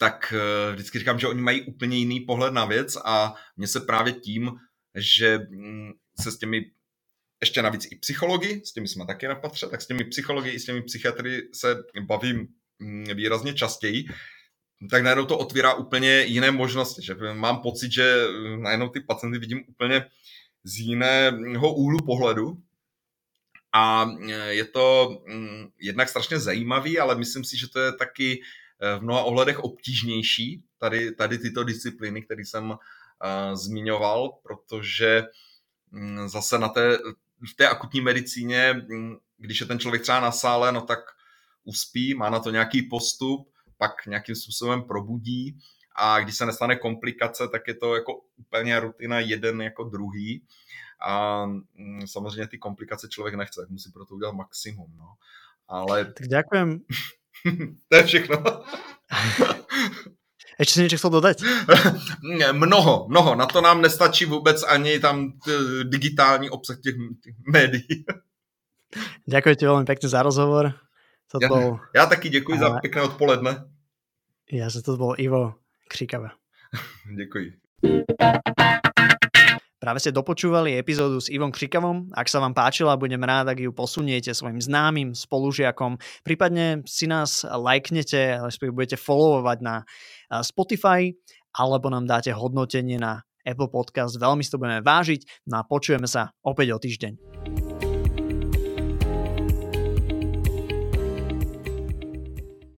tak eh, vždycky říkám, že oni mají úplně jiný pohled na věc a mně se právě tím, že mm, se s těmi ještě navíc i psychologi, s těmi jsme taky na patře, tak s těmi psychologi i s těmi psychiatry se bavím mm, výrazně častěji, tak najednou to otvírá úplně jiné možnosti, že mám pocit, že mm, najednou ty pacienty vidím úplně z jiného úhlu pohledu. A je to jednak strašně zajímavý, ale myslím si, že to je taky Eh, v mnoha ohledech obtížnější, tady, tady tyto disciplíny, které jsem uh, zmiňoval, protože um, zase na té, v té akutní medicíně, um, když je ten člověk třeba na sále, no tak uspí, má na to nějaký postup, pak nějakým způsobem probudí a když se nestane komplikace, tak je to jako úplně rutina jeden jako druhý a um, samozřejmě ty komplikace člověk nechce, musí pro to udělat maximum, no. Ale... Tak ďakujem. to je všechno. Ještě si něco chcel dodať? mnoho, mnoho. Na to nám nestačí vůbec ani tam digitální obsah těch, těch médií. Děkuji ti velmi pěkně za rozhovor. To já, bol... já taky děkuji a... za pěkné odpoledne. Já se to byl Ivo Kříkava. děkuji. Práve ste dopočúvali epizódu s Ivom Křikavom. Ak sa vám páčila, budem rád, ak ju posuniete svojim známym, spolužiakom, prípadne si nás lajknete, respektíve budete followovať na Spotify, alebo nám dáte hodnotenie na Apple Podcast. Veľmi si to budeme vážiť. No a počujeme sa opäť o týždeň.